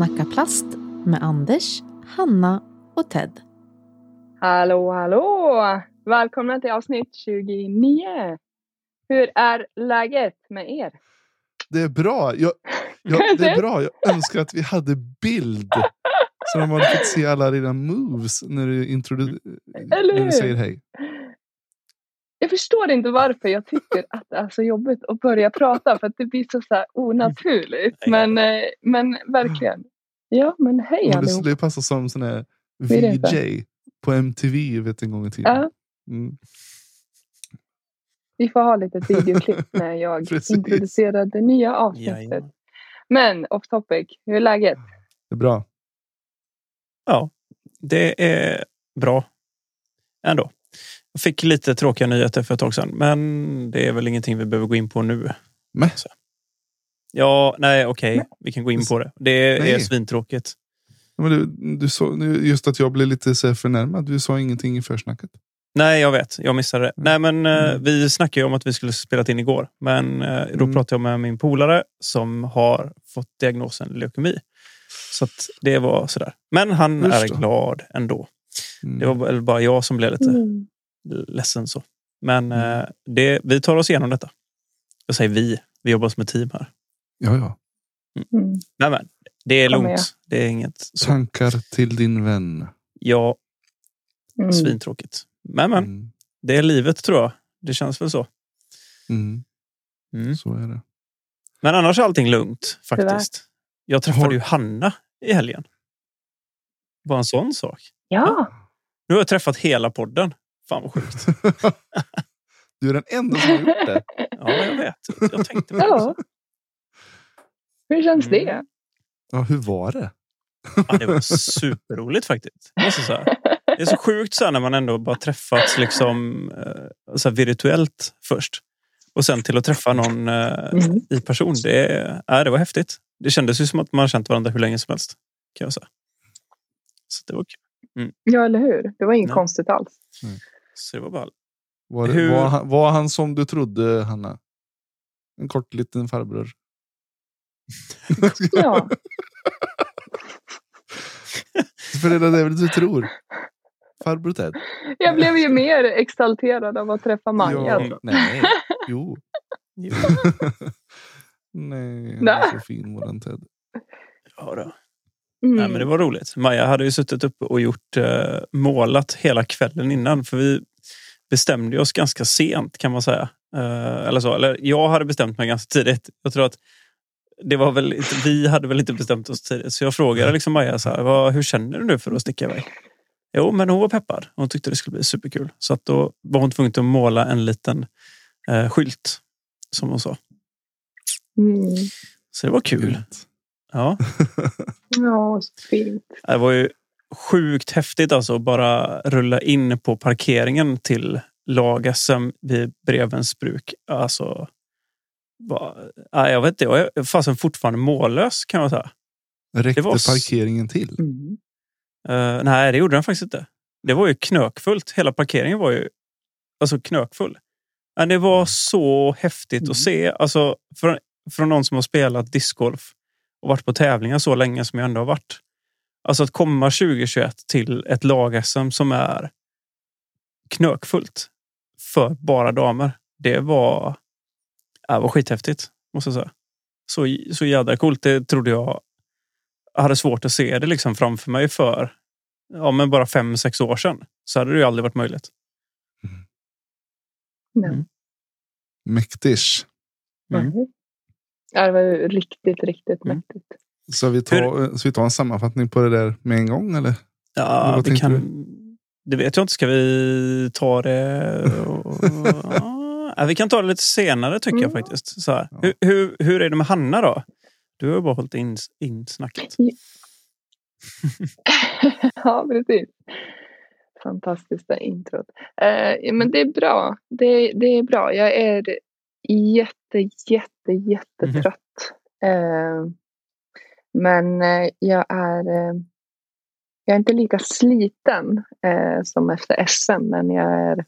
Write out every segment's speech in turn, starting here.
Snacka plast med Anders, Hanna och Ted. Hallå, hallå! Välkomna till avsnitt 29. Hur är läget med er? Det är bra. Jag, jag, det är bra. Jag önskar att vi hade bild. Så de hade fått se alla dina moves när du, introdu- Eller när hur? du säger hej. Jag förstår inte varför jag tycker att det är så jobbigt att börja prata för att det blir så, så här onaturligt. Men, eh, men verkligen. Ja, men hej Men det allihop. skulle ju passa som sån här det, VJ på MTV vet, en gång i tiden. Ja, Mm. vi får ha lite videoklipp när jag introducerar det nya avsnittet. Jajamän. Men off topic, hur är läget? Det är bra. Ja, det är bra ändå. Jag fick lite tråkiga nyheter för ett tag sedan, men det är väl ingenting vi behöver gå in på nu. Men, Ja, nej, okej, vi kan gå in på det. Det är Nej. svintråkigt. men du, du sa, just att jag blev lite så förnärmad. Du sa ingenting i försnacket. Nej, jag vet. Jag missade det. Nej, men eh, Mm. vi snackade ju om att vi skulle spela in igår. Men eh, då Mm. pratade jag med min polare som har fått diagnosen leukemi. Så att det var sådär. Men han Just är det. glad ändå. Mm. Det var väl bara jag som blev lite Mm. ledsen så. Men Mm. eh, det, vi tar oss igenom detta. Jag säger vi. Vi jobbar som ett team här. Ja, ja. Mm. Nej, men det är lugnt. Det är inget så. Tankar till din vän. Ja, Mm. svintråkigt. Men, men Mm. det är livet tror jag. Det känns väl så. Mm. Mm. Så är det. Men annars är allting lugnt faktiskt. Jag träffade Har- ju Hanna i helgen. Bara en sån sak. Ja, Nu har jag träffat hela podden. Fan vad sjukt. du är den enda som har gjort det. Ja, jag vet. Jag tänkte på det. Hur känns Mm. det? Ja, hur var det? Ja, det var superroligt faktiskt. Måste säga. Det är så sjukt så här när man ändå bara träffats liksom, eh, så här virtuellt först. Och sen till att träffa någon eh, Mm. i person. Det, ja, det var häftigt. Det kändes ju som att man känt varandra hur länge som helst. Kan jag säga. Så det var kul. Ja, eller hur? Det var inget Nej. konstigt alls. Så det var bara... Var, det- Hur- var, han, var han som du trodde, Hanna? En kort liten farbror? Ja, För det är det du tror. Farbror Ted. jag blev ju mer exalterad av att träffa Maja. Ja, alltså. nej. Jo. Jo, nej, han är så fin våran Ted. ja, då. Mm. Nej, men det var roligt. Maja hade ju suttit uppe och gjort eh, målat hela kvällen innan. För vi bestämde oss ganska sent kan man säga. Eh, eller så. Eller jag hade bestämt mig ganska tidigt. Jag tror att det var väl vi hade väl inte bestämt oss tidigt. Så jag frågade liksom Maja så här, vad, hur känner du nu för att sticka iväg? Jo, men hon var peppad. Hon tyckte det skulle bli superkul. Så att då var hon tvungen att måla en liten eh, skylt. Som hon sa. Mm. Så det var kul. Ja. Ja, så fint. Det var ju sjukt häftigt alltså att bara rulla in på parkeringen till lag-SM vid Brevens bruk. Alltså, jag vet inte, jag är fasen fortfarande mållös kan man säga. Räckte var parkeringen till? Mm. Eh, nej, det gjorde den faktiskt inte. Det var ju knökfullt. Hela parkeringen var ju alltså knökfull. Men det var så häftigt Mm. att se. Alltså, från, från någon som har spelat discgolf och varit på tävlingar så länge som jag ändå har varit. Alltså att komma 2021 till ett lag-SM som är knökfullt för bara damer. Det var, det var skithäftigt, måste jag säga. Så, så jädra coolt. Det trodde jag jag hade svårt att se det liksom framför mig för ja, men bara fem, sex år sedan. Så hade det ju aldrig varit möjligt. Nej. Mm. Mäktigt. Mm. Mm. Ja, det var ju riktigt, riktigt Mm. mäktigt. Så vi, tar, så vi tar en sammanfattning på det där med en gång eller? Ja, vi kan... Det vet jag inte. Ska vi ta det? Och... ja, vi kan ta det lite senare tycker jag Mm. faktiskt. Så här. Ja. Hur, hur, hur är det med Hanna då? Du har ju bara hållit in, in snacket. ja, precis. Fantastiskt det introt. Eh, men det är bra. Det, det är bra. Jag är jätte, jätte, jättetrött. Eh, men eh, jag är eh, jag är inte lika sliten eh, som efter SM, men jag är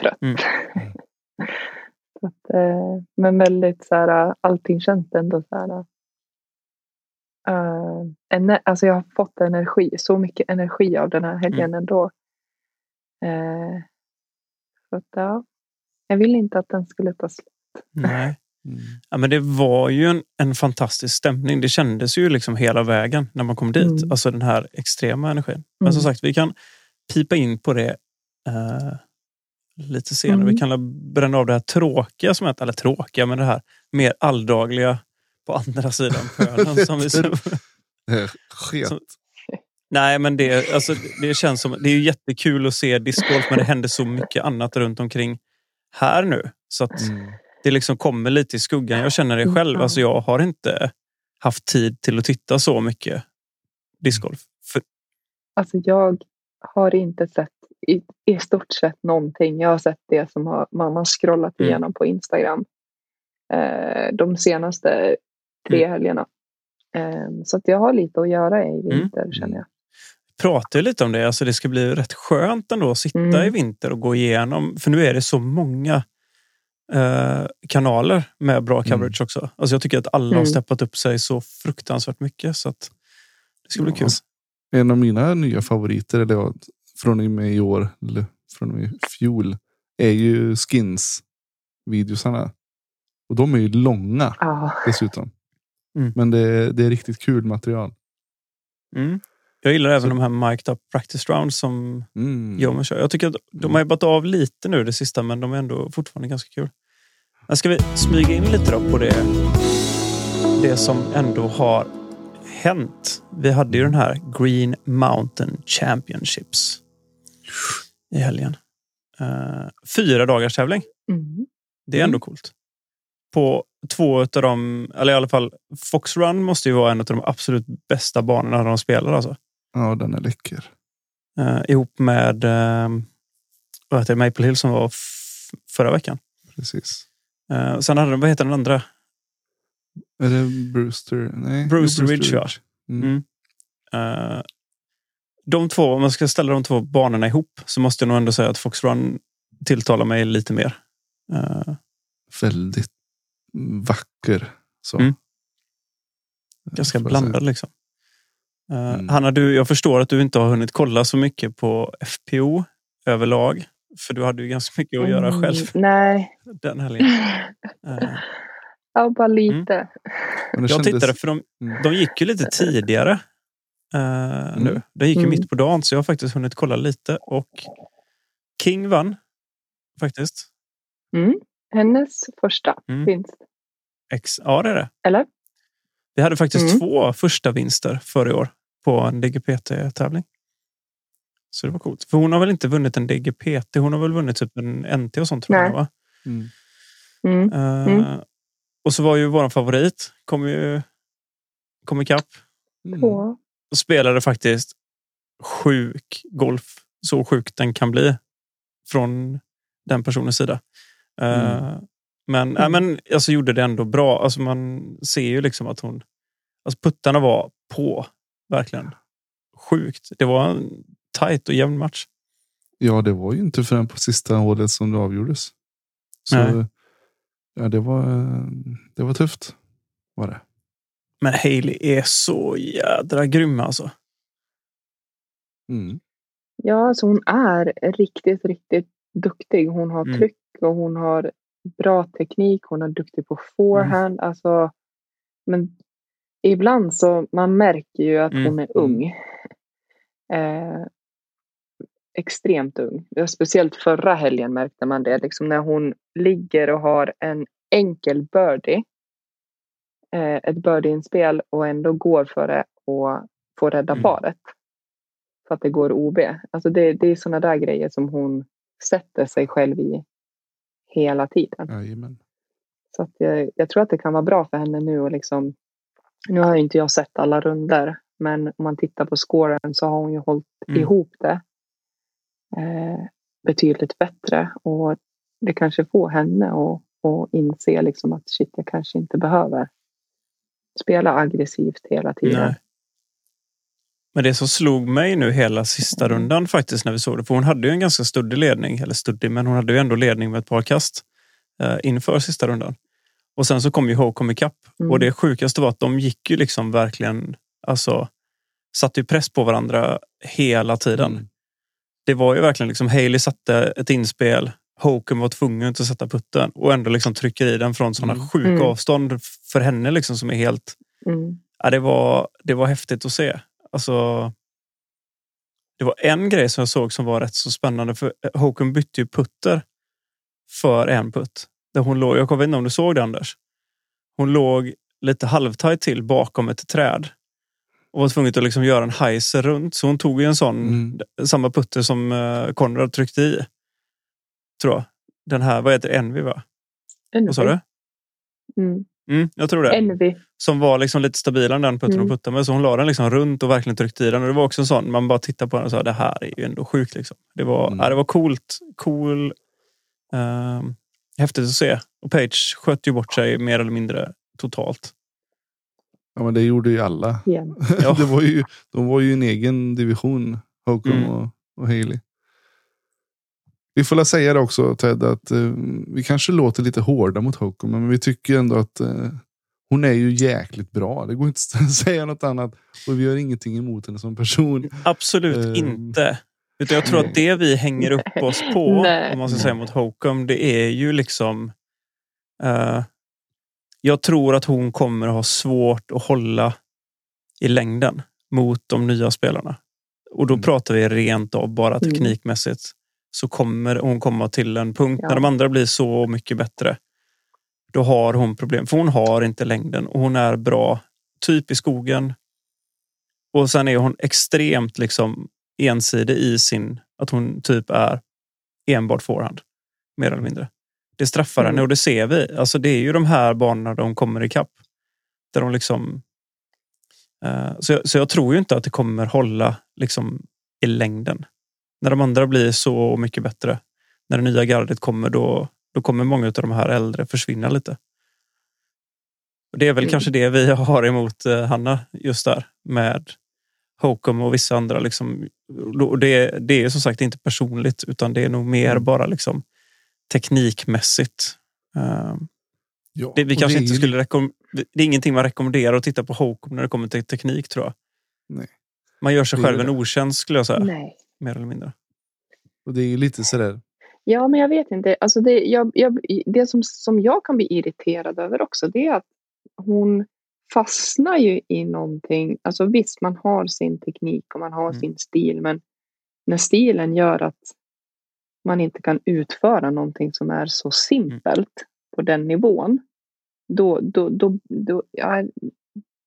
trött. Mm. så att, eh, men väldigt så här, allting känns ändå så här Uh, alltså jag har fått energi, så mycket energi av den här helgen Mm. ändå. Uh, så att, ja, jag vill inte att den skulle ta slut. Nej. Mm. Ja, men det var ju en, en fantastisk stämning. Det kändes ju liksom hela vägen när man kom dit. Mm. Alltså den här extrema energin. Men som Mm. sagt, vi kan pipa in på det eh, lite senare. Mm. Vi kan bränna av det här tråkiga, som är, eller tråkiga, men det här mer alldagliga på andra sidan pölen. som vi, Sket. Så- nej, men det, alltså, det känns som det är ju jättekul att se discgolf, men det händer så mycket annat runt omkring här nu. Så att Mm. det liksom kommer lite i skuggan. Jag känner det själv. Ja. Alltså jag har inte haft tid till att titta så mycket discgolf. För, Alltså jag har inte sett i, i stort sett någonting. Jag har sett det som har, man har scrollat Mm. igenom på Instagram eh, de senaste tre Mm. helgerna. Eh, så att jag har lite att göra i vinter Mm. känner jag. pratar ju lite om det. Alltså det ska bli rätt skönt ändå att sitta Mm. i vinter och gå igenom. För nu är det så många eh, kanaler med bra coverage också. Alltså jag tycker att alla har Mm. steppat upp sig så fruktansvärt mycket. Så att det ska bli kul. En av mina nya favoriter, eller ja, från och med i år, eller från och med i fjol, är ju skins-videosarna. Och de är ju långa Ja, dessutom. Mm. Men det, det är riktigt kul material. Mm. Jag gillar även Så- de här mic'd up practice rounds som Mm. Jomen kör. Jag tycker att de har jobbat av lite nu det sista, men de är ändå fortfarande ganska kul. Men ska vi smyga in lite då på det, det som ändå har hänt. Vi hade ju den här Green Mountain Championships i helgen. Uh, fyra dagars tävling. mm. Det är ändå coolt. På två av de, eller i alla fall Fox Run måste ju vara en av de absolut bästa banorna de spelar. Alltså. Ja, den är läcker. Eh, ihop med eh, vad heter det, Maple Hill som var förra veckan. Precis. Eh, sen hade de, vad heter den andra? Är det Brewster? Nej. Brewster jo, Ridge, ja. Mm. Mm. Eh, de två, om man ska ställa de två banorna ihop så måste jag nog ändå säga att Fox Run tilltalar mig lite mer. Eh, Väldigt vacker. Så. Mm. ganska Får jag blandad säga. liksom. Eh, Mm. Hanna, du, jag förstår att du inte har hunnit kolla så mycket på FPO överlag. För du hade ju ganska mycket att göra Mm, själv Nej, den helgen. Eh, ja, bara lite. Det jag kändes- tittade för de, Mm. De gick ju lite tidigare eh, nu. Den gick ju Mm. mitt på dagen så jag har faktiskt hunnit kolla lite. Och King vann faktiskt. Mm. Hennes första Mm. vinst. X, ja, det är det. Eller? Vi hade faktiskt Mm. två första vinster för i år på en DGPT-tävling. Så det var coolt. För hon har väl inte vunnit en DGPT? Hon har väl vunnit typ en NT och sånt tror Nej. jag. Va? Mm. Mm. Eh, Mm. Och så var ju vår favorit, kom ju kom ikapp. Mm. Två. Spelade faktiskt sjuk golf. Så sjuk den kan bli från den personens sida. Eh, Mm. Men, äh, men alltså, gjorde det ändå bra. Alltså, man ser ju liksom att hon... Alltså, puttarna var på. Verkligen. Sjukt. Det var en tajt och jämn match. Ja, det var ju inte förrän på sista hålet som det avgjordes. Så Nej. ja, det var, det var tufft. Var det. Men Hailey är så jädra grym alltså. Mm. Ja, alltså hon är riktigt, riktigt duktig. Hon har Mm. tryck och hon har bra teknik. Hon är duktig på forehand. Alltså, men ibland så man märker ju att Mm. hon är ung. Eh, extremt ung. Speciellt förra helgen märkte man det. Liksom när hon ligger och har en enkel birdie. Eh, ett birdie-inspel och ändå går för det och får rädda Mm. paret. För att det går OB. Alltså det, det är sådana där grejer som hon sätter sig själv i hela tiden. Jajamän. Så att jag, jag tror att det kan vara bra för henne nu och liksom nu har ju inte jag sett alla runder men om man tittar på scoren så har hon ju hållit Mm. ihop det eh, betydligt bättre och det kanske får henne att, att inse liksom att shit, jag kanske inte behöver spela aggressivt hela tiden. Nej. Men det som slog mig nu hela sista Mm. rundan faktiskt när vi såg det. För hon hade ju en ganska studdig ledning. Eller studdig, men hon hade ju ändå ledning med ett par kast eh, inför sista rundan. Och sen så kom ju Hocom ikapp. Mm. Och det sjukaste var att de gick ju liksom verkligen Alltså, satte ju press på varandra hela tiden. Mm. Det var ju verkligen liksom Haley satte ett inspel. Hoken var tvungen att sätta putten och ändå liksom trycker i den från sådana Mm. sjuka Mm. avstånd för henne liksom som är helt Mm. Ja, det, var, det var häftigt att se. Alltså, det var en grej som jag såg som var rätt så spännande. För Håkon bytte ju putter för en putt. Där hon låg, jag vet inte om du såg det Anders? Hon låg lite halvtajt till bakom ett träd. Och var tvungen att liksom göra en heiser runt. Så hon tog ju en sån, Mm. samma putter som eh, Konrad tryckte i. Tror jag. Den här, vad heter det? Envy va? Vad sa du? Mm. Mm, jag tror det. Envy. som var liksom lite stabilare än den putten Mm. och puttade med. Så hon la den liksom runt och verkligen tryckte i den. Och det var också en sån, man bara tittar på den och sa det här är ju ändå sjukt. Liksom. Det, var, Mm. ja, det var coolt. Cool. ehm, häftigt att se. Och Page sköt ju bort sig mer eller mindre totalt. Ja, men det gjorde ju alla. Ja. det var ju, de var ju en egen division, Håkon Mm. och, och Haley. Vi får väl säga det också Ted, att eh, vi kanske låter lite hårda mot Håkon, men vi tycker ändå att eh, hon är ju jäkligt bra. Det går inte att säga något annat. Och vi har ingenting emot henne som person. Absolut Ehm. inte. Utan jag tror att det vi hänger upp oss på, Nej. om man ska säga mot Hokum, det är ju liksom... eh, jag tror att hon kommer ha svårt att hålla i längden mot de nya spelarna. Och då Mm. pratar vi rent av bara Mm. teknikmässigt. Så kommer hon komma till en punkt Ja. när de andra blir så mycket bättre. Då har hon problem. För hon har inte längden och hon är bra typ i skogen. Och sen är hon extremt liksom ensidig i sin, att hon typ är enbart forehand. Mer eller mindre. Det straffar Mm. henne och det ser vi. Alltså det är ju de här banorna de kommer ikapp. Där de liksom... eh, så, jag, så jag tror ju inte att det kommer hålla liksom i längden. När de andra blir så mycket bättre. När det nya gardet kommer då, då kommer många av de här äldre försvinna lite. Och det är väl Mm. kanske det vi har emot eh, Hanna just där med Hokum och vissa andra. Liksom. Och det, det är som sagt inte personligt utan det är nog mer Mm. bara liksom teknikmässigt. Eh, Ja, det, vi kanske är inte skulle rekom- det är ingenting man rekommenderar att titta på Hokum när det kommer till teknik tror jag. Nej. Man gör sig Det själv en det. otjänst skulle jag säga. Nej. Mer eller mindre. Och det är ju lite sådär. Ja, men jag vet inte. Alltså det, jag, jag, det som, som jag kan bli irriterad över också, det är att hon fastnar ju i någonting. Alltså visst, man har sin teknik och man har Mm. sin stil, men när stilen gör att man inte kan utföra någonting som är så simpelt på den nivån, då, då, då, då, ja,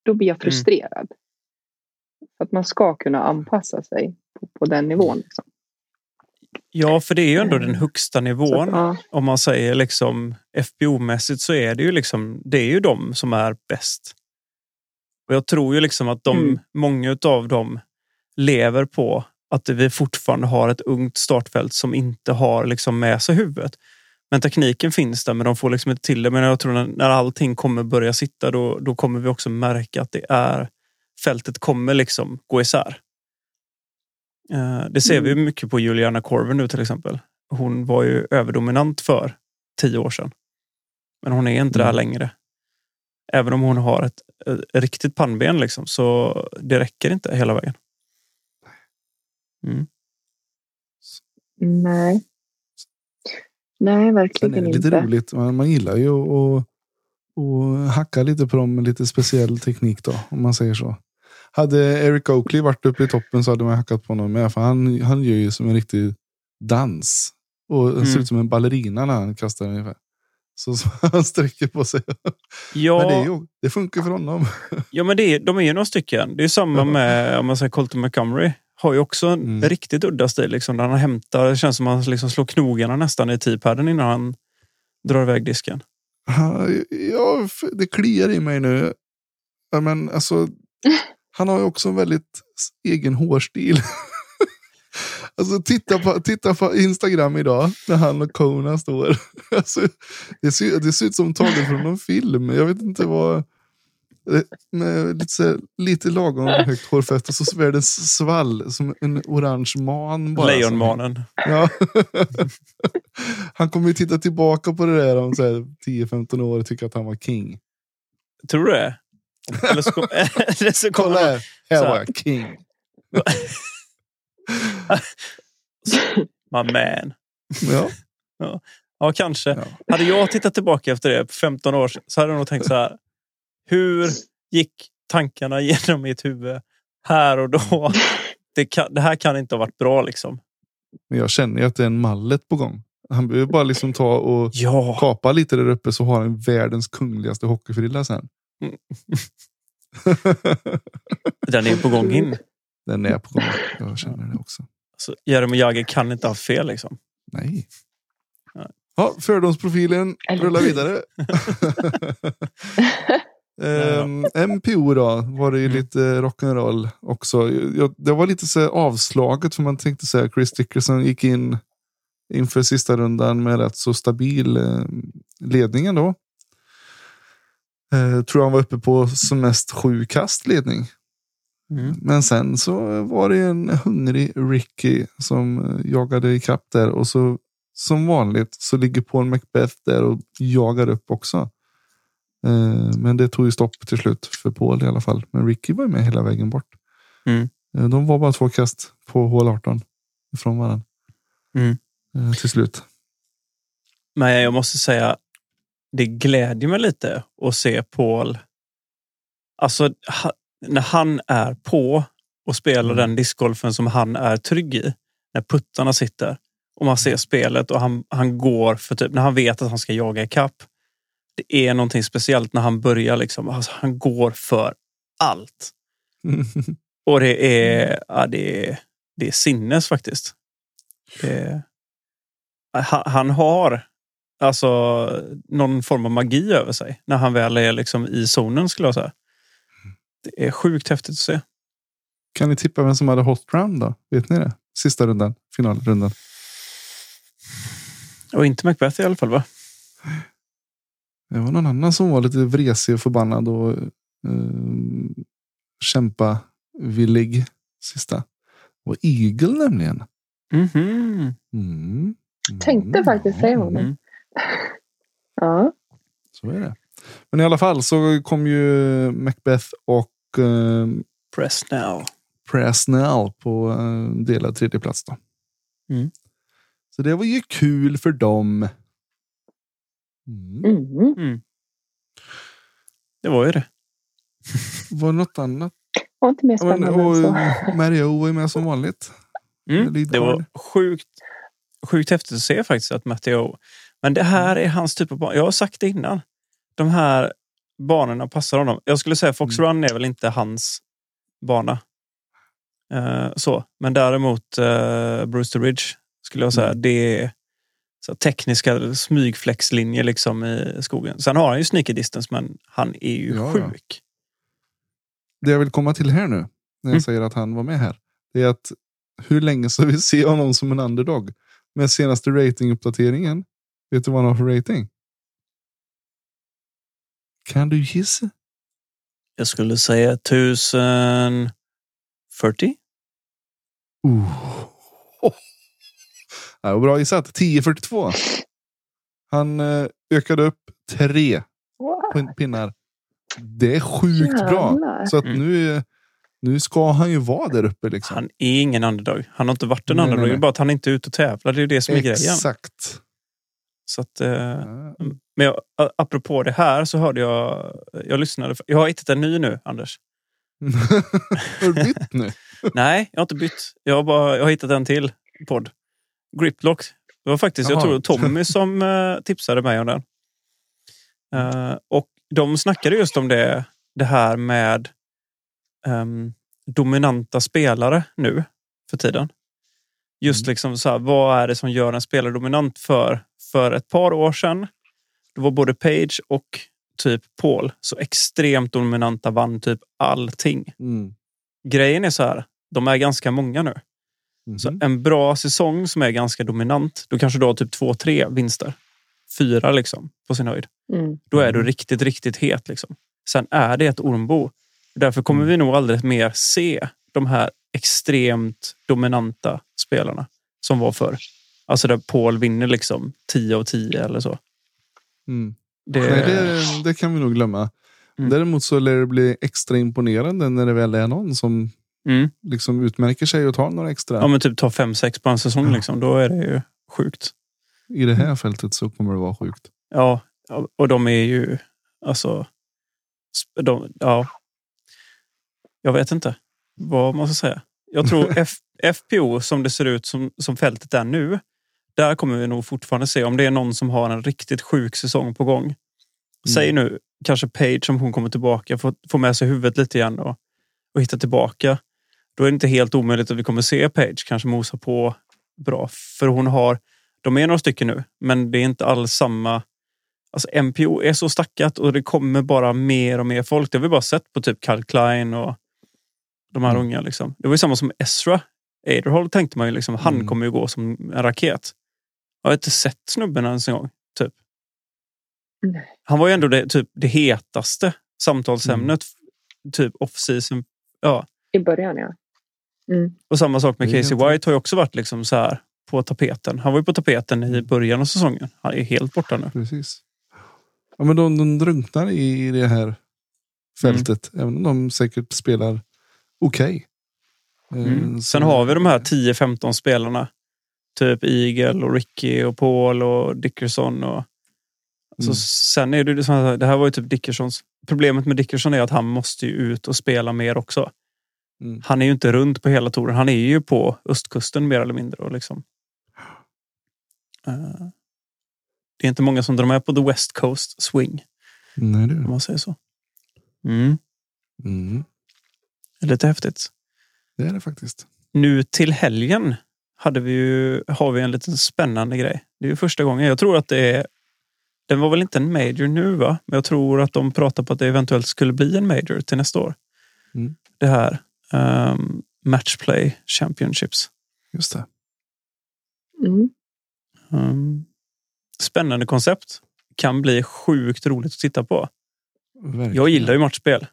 då blir jag frustrerad. För att man ska kunna anpassa sig på, på den nivån. Liksom. Ja, för det är ju ändå den högsta Så, nivån. att, ja. Om man säger liksom FBO-mässigt så är det ju liksom det är ju de som är bäst. Och jag tror ju liksom att de, Mm. många av dem lever på att vi fortfarande har ett ungt startfält som inte har liksom med sig huvudet. Men tekniken finns där, men de får liksom inte till det. Men jag tror när, när allting kommer börja sitta, då, då kommer vi också märka att det är fältet kommer liksom gå isär. Eh, Det ser vi Mm. mycket på Juliana Korven nu till exempel. Hon var ju överdominant för tio år sedan. Men hon är inte där Mm. längre. Även om hon har ett, ett riktigt pannben liksom, så det räcker inte hela vägen. Mm. Nej. Nej, Sen är verkligen det inte. lite roligt. Man, man gillar ju att att hacka lite på dem med lite speciell teknik då, om man säger så. Hade Eric Oakley varit uppe i toppen så hade man hackat på honom med. För han, han gör ju som en riktig dans. Och Mm. ser ut som en ballerina när han kastar ungefär. Så, så han sträcker på sig. Ja, Men det, är ju, det funkar för honom. ja, men det är, de är ju några stycken. Det är samma med om man säger Colton Montgomery. Har ju också en Mm. riktigt udda stil. Liksom, där han hämtar, det känns som att han liksom slår knogarna nästan i T-paden innan han drar iväg disken. Ja, det kliar i mig nu. Ja, men alltså, han har ju också en väldigt egen hårstil. alltså titta på, titta på Instagram idag när han och Kona står. alltså, det, ser, det ser ut som taget från någon film. Jag vet inte vad. Med lite, lite lagom högt hårfäste så svär det svall som en orange man. Bara, Lejonmanen. Ja. han kommer ju titta tillbaka på det där om så här 10-15 år och tycka att han var king. Tror du det? Eller så, eller så kommer Kolla här, här var jag king. my man. Ja, Ja, kanske. ja. Hade jag tittat tillbaka efter det, för 15 år sedan, så hade jag nog tänkt så här. Hur gick tankarna genom mitt huvud här och då? Det, kan, det här kan inte ha varit bra liksom. Men jag känner ju att det är en mallet på gång. Han behöver bara liksom ta och Ja, kapa lite där uppe så har han världens kungligaste hockeyfrilla sen. Mm. den är på gång in. Den är på gång. Jag känner det också. Alltså, Jaromir Jagr kan inte ha fel liksom. Nej. Ja, fördomsprofilen rullar vidare. Ehm, MPO då var det ju Mm. lite rock'n'roll också. Jag, det var lite så avslaget för man tänkte så här, Chris Dickerson gick in inför sista rundan med rätt så stabil eh, ledning ändå. Eh, tror han var uppe på som mest sju kast ledning. Mm. Men sen så var det en hungrig Ricky som eh, jagade ikapp där och så som vanligt så ligger Paul Macbeth där och jagar upp också. Eh, Men det tog ju stopp till slut för Paul i alla fall. Men Ricky var med hela vägen bort. Mm. Eh, De var bara två kast på hål 18 ifrån varandra. Mm. Eh, Till slut. Men jag måste säga, det glädjer mig lite att se Paul. Alltså, när han är på och spelar Mm. den discgolfen som han är trygg i. När puttarna sitter och man ser spelet och han, han går för typ, när han vet att han ska jaga ikapp. Det är någonting speciellt när han börjar liksom. Alltså, han går för allt. Och det är, ja, det är, det är sinnes faktiskt. Det är, han, han har alltså någon form av magi över sig när han väl är liksom i zonen skulle jag säga. Det är sjukt häftigt att se. kan ni tippa vem som hade hot round då? Vet ni det? Sista rundan, finalrundan. Och inte Macbeth i alla fall va? Det var någon annan som var lite vresig och förbannad och uh, kämpa villig sista. Det var Eagle nämligen. Mhm. Mm. Tänkte faktiskt säga honom. Ja. Så är det. Men i alla fall så kom ju Macbeth och Press now. Presnell på uh, delad tredje plats då. Mm. Så det var ju kul för dem. Mm. Mm. Mm. Det var ju det. Var det något annat? Var inte mer Ja, men, spännande och, så. Mario var ju med som vanligt. Mm. Det var sjukt, sjukt häftigt att se faktiskt att Matteo. Men det här är hans typ av bana. Jag har sagt det innan. De här banorna passar honom. Jag skulle säga Fox Run är väl inte hans bana. Eh, så. Men däremot uh, Brewster Ridge skulle jag säga. Mm. Det är så tekniska smygflexlinjer liksom i skogen. Sen har han ju sneaky distance men han är ju Ja, ja. sjuk. Det jag vill komma till här nu, när jag Mm. säger att han var med här, det är att hur länge ska vi se honom som en underdog? Med senaste ratinguppdateringen, vet du vad han har för rating? Kan du gissa? Jag skulle säga 1040. Uh. Oh. Ja, bra gissat. 1042. Han eh, ökade upp tre Wow. pin- pinnar. Det är sjukt bra. Jävlar. Så att Mm. nu, nu ska han ju vara där uppe. Liksom. Han är ingen underdog. Han har inte varit en Nej, nej, underdog. Det är nej. bara att han inte är ute och tävlar. Det är ju det som är grejen. Exakt. Så att, Ja. men jag, apropå det här så hörde jag... Jag lyssnade. Jag har hittat en ny nu, Anders. har du bytt nu? Nej, jag har inte bytt. Jag har, bara, jag har hittat en till podd. Griplock. Det var faktiskt, jag tror Tommy som eh, tipsade mig om den. Eh, och de snackade just om det, det här med ehm, dominanta spelare nu för tiden. Just Mm. liksom så här, vad är det som gör en spelare dominant för? För ett par år sedan, då var både Page och typ Paul så extremt dominanta, vann typ allting Mm. grejen är så här, de är ganska många nu. Så Mhm. en bra säsong som är ganska dominant, då kanske du har typ två, tre vinster. Fyra liksom, på sin höjd. Mm. Då är du Mm. riktigt, riktigt het. Liksom. Sen är det ett ormbo. Därför kommer Mm. vi nog aldrig mer se de här extremt dominanta spelarna som var förr. Alltså där Paul vinner liksom 10 av 10 eller så. Mm. Det, Nej, det, det kan vi nog glömma. Mm. Däremot så lär det bli extra imponerande när det väl är någon som Mm. liksom utmärker sig och tar några extra. Ja, men typ ta fem sex på en säsong. Ja. Liksom. Då är det ju sjukt. I det här fältet så kommer det vara sjukt. Ja, och de är ju alltså. De, ja. Jag vet inte vad man ska säga. Jag tror F, FPO som det ser ut som, som fältet är nu. Där kommer vi nog fortfarande se om det är någon som har en riktigt sjuk säsong på gång. Säg nu kanske Page om hon kommer tillbaka får, får med sig huvudet lite igen och, och hitta tillbaka. Då är det inte helt omöjligt att vi kommer se Page kanske mosa på bra. För hon har, de är några stycken nu, men det är inte alls samma. Alltså MPO är så stackat och det kommer bara mer och mer folk. Det har vi bara sett på typ Cal Klein och de här Mm. unga. Liksom. Det var ju samma som Ezra. Aderhol tänkte man ju liksom, han Mm. kommer ju gå som en raket. Jag har inte sett snubben ens en gång. Typ. Han var ju ändå det, typ, det hetaste samtalsämnet. Typ off-season. Ja. I början ja. Mm. Och samma sak med Casey White har ju också varit liksom så här på tapeten. Han var ju på tapeten i början av säsongen. Han är helt borta nu. Precis. Ja, men de, de drunknar i det här fältet. Även om de säkert spelar okej. Eh, Mm. så- Sen har vi de här 10-15 spelarna. Typ Eagle och Ricky och Paul och Dickerson. Och... Alltså, Mm. Sen är det ju så här, det här var ju typ Dickersons. Problemet med Dickerson är att han måste ju ut och spela mer också. Mm. Han är ju inte runt på hela touren. Han är ju på östkusten mer eller mindre. Och liksom. Eh, Det är inte många som drar med på the West Coast swing. Nej, du. Om man säger så. Mm. Mm. Det är lite häftigt. Det är det faktiskt. Nu till helgen hade vi ju, har vi en liten spännande grej. Det är ju första gången. Jag tror att det är... Den var väl inte en major nu va? Men jag tror att de pratar på att det eventuellt skulle bli en major till nästa år. Mm. Det här um, Matchplay Championships. Just det. Mm. Um, spännande koncept. Kan bli sjukt roligt att titta på. Verkligen. Jag gillar ju matchspel.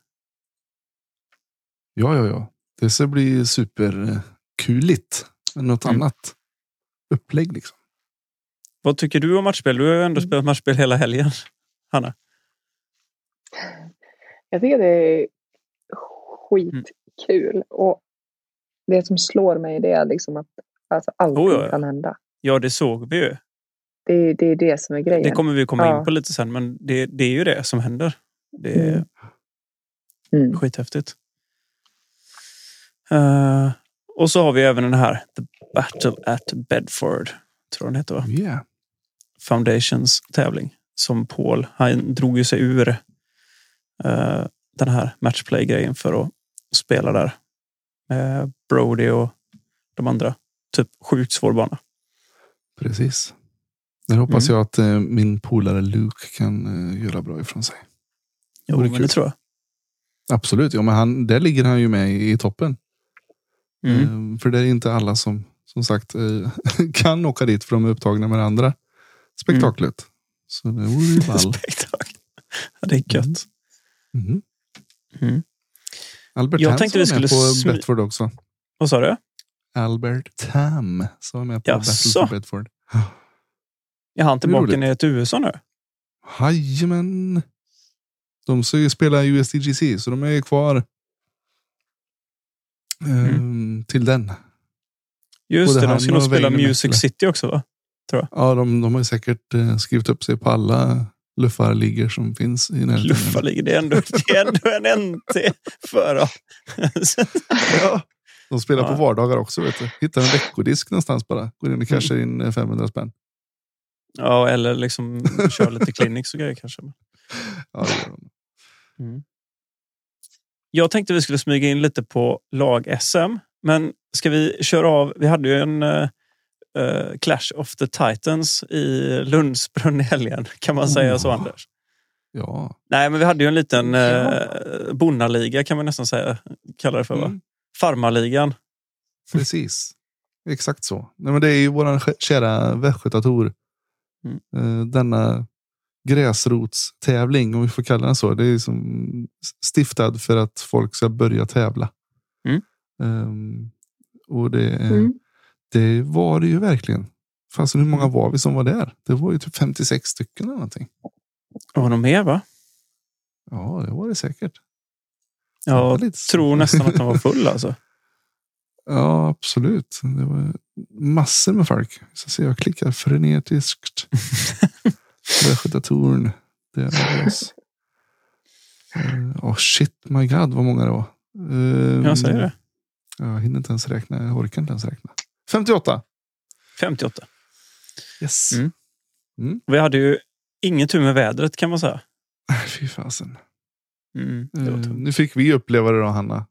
Ja, ja, ja. Det ska bli superkuligt. Något Mm. annat upplägg liksom. Vad tycker du om matchspel? Du har ju ändå spelat matchspel hela helgen. Hanna? Jag tycker det är skitkul. Och det som slår mig det är liksom att alltså, allting Oh, ja, ja. kan hända. Ja, det såg vi ju. Det, det är det som är grejen. Det kommer vi komma Ja. in på lite sen, men det, det är ju det som händer. Det är Mm. Mm. skithäftigt. Eh, och så har vi även den här The Battle at Bedford. Tror jag den heter va? Yeah. Foundations tävling. Som Paul, han drog ju sig ur eh, den här matchplay-grejen för att spela där. Med Brody och de andra. Typ sjukt svår bana. Precis. Där hoppas Mm. jag att eh, min polare Luke kan eh, göra bra ifrån sig. Jo, Vore men kul. det tror jag. Absolut, ja, men han, där ligger han ju med i, i toppen. Mm. Eh, för det är inte alla som som sagt eh, kan åka dit för de är upptagna med det andra spektaklet. Så det vore ju ball. Spektakel. Ja, det är gött. Mm. Mm. Albert Jag Tam tänkte vi skulle på Bedford också. Vad sa du? Albert Tam som var med på Jaså? Battle for Bedford. Är han tillbaka ner till USA nu? Jajamän. De ska ju spela USDGC så de är kvar eh, till den. Just Både det, de ska nog spela Music Metzler. City också va? Ja, de, de har säkert eh, skrivit upp sig på alla luffarligor som finns i närheten. Luffarliga, det är ändå, det är ändå en NT för Ja. De spelar Ja. på vardagar också. Vet du. Hittar en veckodisk någonstans bara. Går in och cashar in eh, 500 spänn. Ja, eller liksom kör lite clinics och grejer kanske. Ja, det gör de. Mm. Jag tänkte vi skulle smyga in lite på lag-SM. Men ska vi köra av? Vi hade ju en eh, Clash of the Titans i Lundsbrunn i helgen. Kan man säga så Oh. Anders? ja. Nej, men vi hade ju en liten Ja. eh, bonnaliga kan man nästan säga. Kalla det för va? Mm, Farmarligan. precis. Exakt så. Nej, men det är ju kä- kära Västgötator. Mm. Denna gräsrotstävling, om vi får kalla den så. Det är som stiftad för att folk ska börja tävla. Mm. Ehm, och det, Mm. det var det ju verkligen. Fast hur många Mm. var vi som var där? Det var ju typ 56 stycken eller någonting. Och något mer va? Ja, det var det säkert. Det var Jag lite- tror nästan att den var full alltså. Ja, absolut. Det var massor med folk. Så ser jag klickar frenetiskt. Västgötatorn. Det är oss. Eh, Åh shit, my god vad många det var. Eh, Jag säger det. Jag hinner inte ens räkna. Jag orkar inte ens räkna. 58. 58. Yes. Mm. Vi hade ju ingen tur med vädret kan man säga. Fy fasen. Mm, Eh, nu fick vi uppleva det då, Hanna.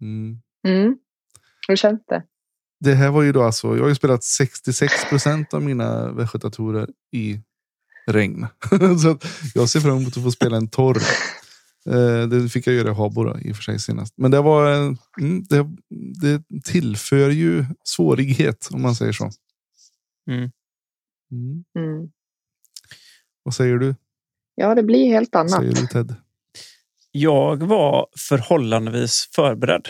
Mm. Mm. Hur känns det? Det här var ju då alltså, jag har ju spelat 66 procent av mina västgötatorer i regn. så jag ser fram emot att få spela en torr. Eh, det fick jag göra i Habo då, i och för sig senast. Men det var eh, mm, det, det tillför ju svårighet om man säger så. Mm. Mm. Mm. Vad säger du? Ja, det blir helt Vad annat. säger du Ted? Jag var förhållandevis förberedd,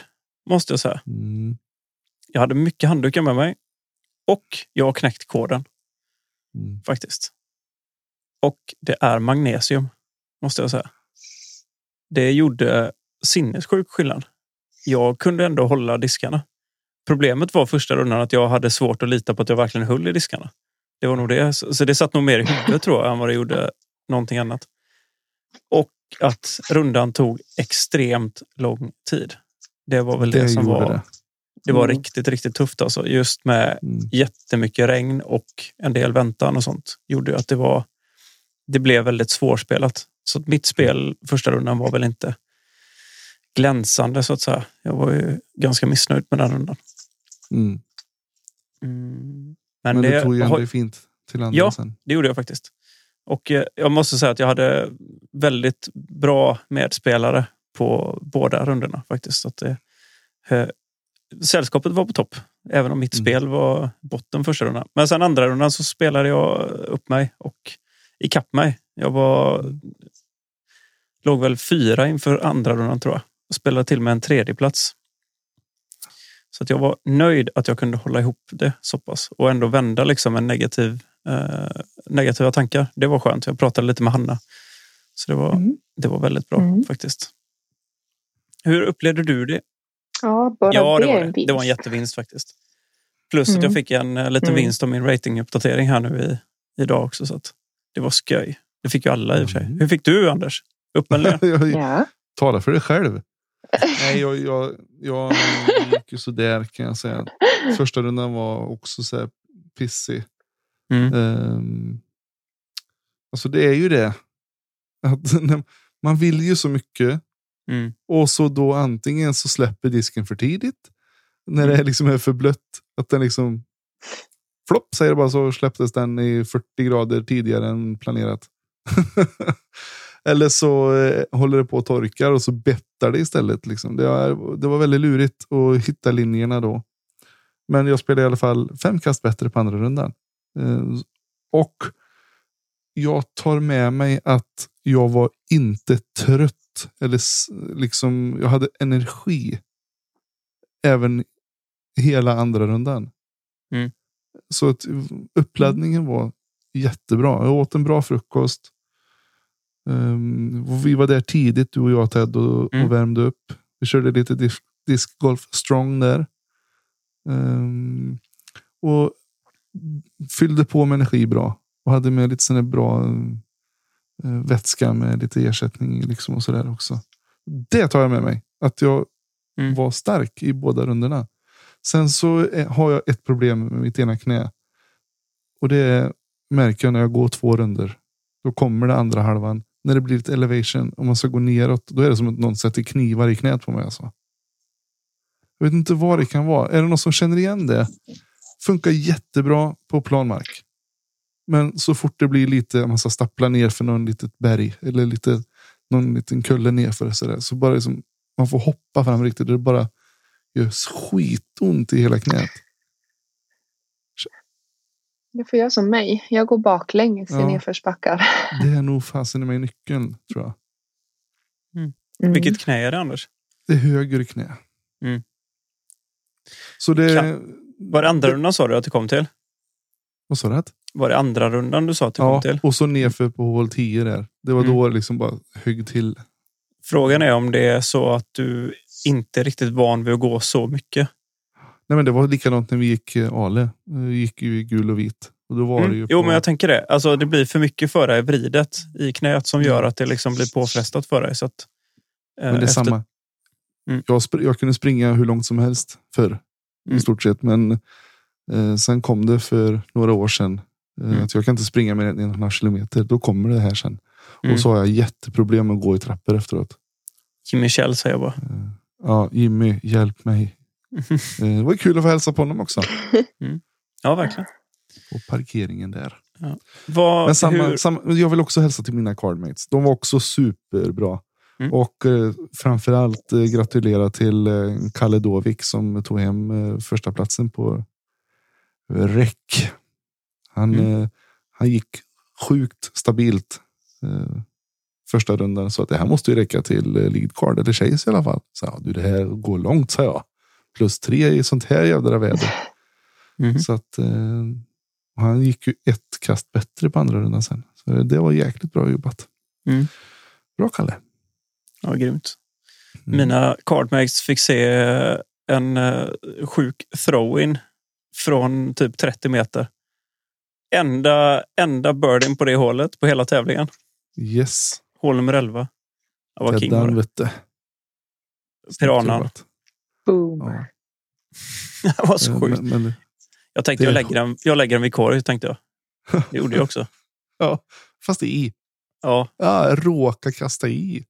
måste jag säga. Mm. Jag hade mycket handdukar med mig och jag har knäckt koden Mm. faktiskt. Och det är magnesium, måste jag säga. Det gjorde sinnessjuk skillnad. Jag kunde ändå hålla diskarna. Problemet var första rundan att jag hade svårt att lita på att jag verkligen höll i diskarna. Det var nog det. Så det satt nog mer i huvudet tror jag än vad det gjorde någonting annat. Och att rundan tog extremt lång tid. Det var väl det, som gjorde var. det. Det var Mm. riktigt, riktigt tufft alltså. Just med Mm. jättemycket regn och en del väntan och sånt gjorde att det var. Det blev väldigt svårspelat. Så att mitt spel första rundan var väl inte glänsande så att säga. Jag var ju ganska missnöjd med den rundan. Mm. Men, Men, det, du tog har- det fint till andra Ja. sen. det gjorde jag faktiskt. Och eh, jag måste säga att jag hade väldigt bra medspelare på båda rundorna faktiskt. Så att det, eh, sällskapet var på topp, även om mitt Mm. spel var botten första rundan. Men sen andra rundan så spelade jag upp mig och ikapp mig. Jag var, låg väl fyra inför andra rundan tror jag. Och spelade till med en tredje plats. Så att jag var nöjd att jag kunde hålla ihop det så pass och ändå vända liksom en negativ, eh, negativa tankar. Det var skönt. Jag pratade lite med Hanna. Så det var, Mm. det var väldigt bra Mm. faktiskt. Hur upplevde du det? Ja, bara ja, det det var en det. vinst. Det var en jättevinst faktiskt. Plus att Mm. jag fick en eh, liten Mm. vinst av min ratinguppdatering här nu i, idag också. Så att det var sköj. Det fick ju alla i och för sig. Mm. Hur fick du Anders? Upp eller ner? jag Ja. Tala för dig själv. Nej, jag, jag, jag gick ju sådär kan jag säga. Första rundan var också så här pissig. Mm. Um, alltså det är ju det. Att, man vill ju så mycket. Mm. Och så då antingen så släpper disken för tidigt. När det liksom är för blött. Att den liksom. Flopp säger det bara så släpptes den i 40 grader tidigare än planerat. Eller så eh, håller det på att torkar och så bettar det istället. Liksom. Det, är, det var väldigt lurigt att hitta linjerna då. Men jag spelade i alla fall fem kast bättre på andra rundan. Eh, och jag tar med mig att jag var inte trött. Eller liksom, jag hade energi. Även hela andra rundan. Mm. Så att uppladdningen var jättebra. Jag åt en bra frukost. Um, vi var där tidigt, du och jag Ted, och, Mm. och värmde upp. Vi körde lite dis- discgolf strong där. Ehm, och fyllde på med energi bra. Och hade med lite här bra vätska med lite ersättning liksom och sådär också. Det tar jag med mig. Att jag Mm. var stark i båda rundorna. Sen så eh, har jag ett problem med mitt ena knä. Och det märker jag när jag går två runder. Då kommer det andra halvan. När det blir ett elevation och man ska gå neråt. Då är det som att någon sätter knivar i knät på mig. Alltså. Jag vet inte vad det kan vara. Är det någon som känner igen det? Funkar jättebra på planmark. Men så fort det blir lite, man ska stappla ner för någon litet berg. Eller lite, någon liten kulle nerför. Så, där, så bara liksom, man får hoppa fram riktigt. Det bara gör skitont i hela knät. Det får jag som mig. Jag går baklänges i Ja. nedförsbackar. Det är nog fasen i mig nyckeln tror jag. Mm. Vilket knä är det Anders? Det är höger knä. Mm. Så det... Kan- Var det andra rundan sa du att du kom till? Vad sa du? Var det andra rundan du sa att du Ja, kom till? och så nerför på hål 10 där. Det var Mm. då det liksom bara högg till. Frågan är om det är så att du inte är riktigt van vid att gå så mycket. Nej, men det var likadant när vi gick eh, Ale. Vi gick ju i gul och vit. Och då var det ju Mm. Jo, på- men jag tänker det. Alltså, det blir för mycket för dig vridet i knät som gör att det liksom blir påfrestat för dig. Så att, eh, Men det är efter- samma. Mm. Jag, jag kunde springa hur långt som helst förr. Mm. I stort sett. Men eh, sen kom det för några år sedan. Eh, Mm. att jag kan inte springa mer än en och en halv kilometer. Då kommer det här sen. Mm. Och så har jag jätteproblem med att gå i trappor efteråt. Jimmy Kjell säger jag bara. Eh, ja, Jimmy, hjälp mig. Eh, det var kul att få hälsa på honom också. Ja, verkligen. På parkeringen där. Vad, Men samma, samma, jag vill också hälsa till mina cardmates. De var också superbra. Mm. Och eh, framförallt eh, gratulera till eh, Kalle Dovik som tog hem eh, första platsen på räck. Han, Mm. eh, han gick sjukt stabilt eh, första rundan. Så att det här måste ju räcka till eh, lead card eller chase i alla fall. Så ja, du det här går långt sa jag. Plus tre i sånt här jävla väder. Mhm. Så att eh, han gick ju ett kast bättre på andra rundan sen. Så det var jäkligt bra jobbat. Mm. Bra Kalle. Ja, grymt. Mm. Mina cardmates fick se en eh, sjuk throw-in från typ 30 meter. Enda, enda birdien på det hålet på hela tävlingen. Yes. Hål nummer 11. Jag var king var det. Piranan. Boom. Ja. Det var så sjukt. Men, men, Jag tänkte det- jag lägger, den, jag lägger den vid korg, tänkte jag. Det gjorde jag också. ja, fast i. Ja, Ja, råka kasta i.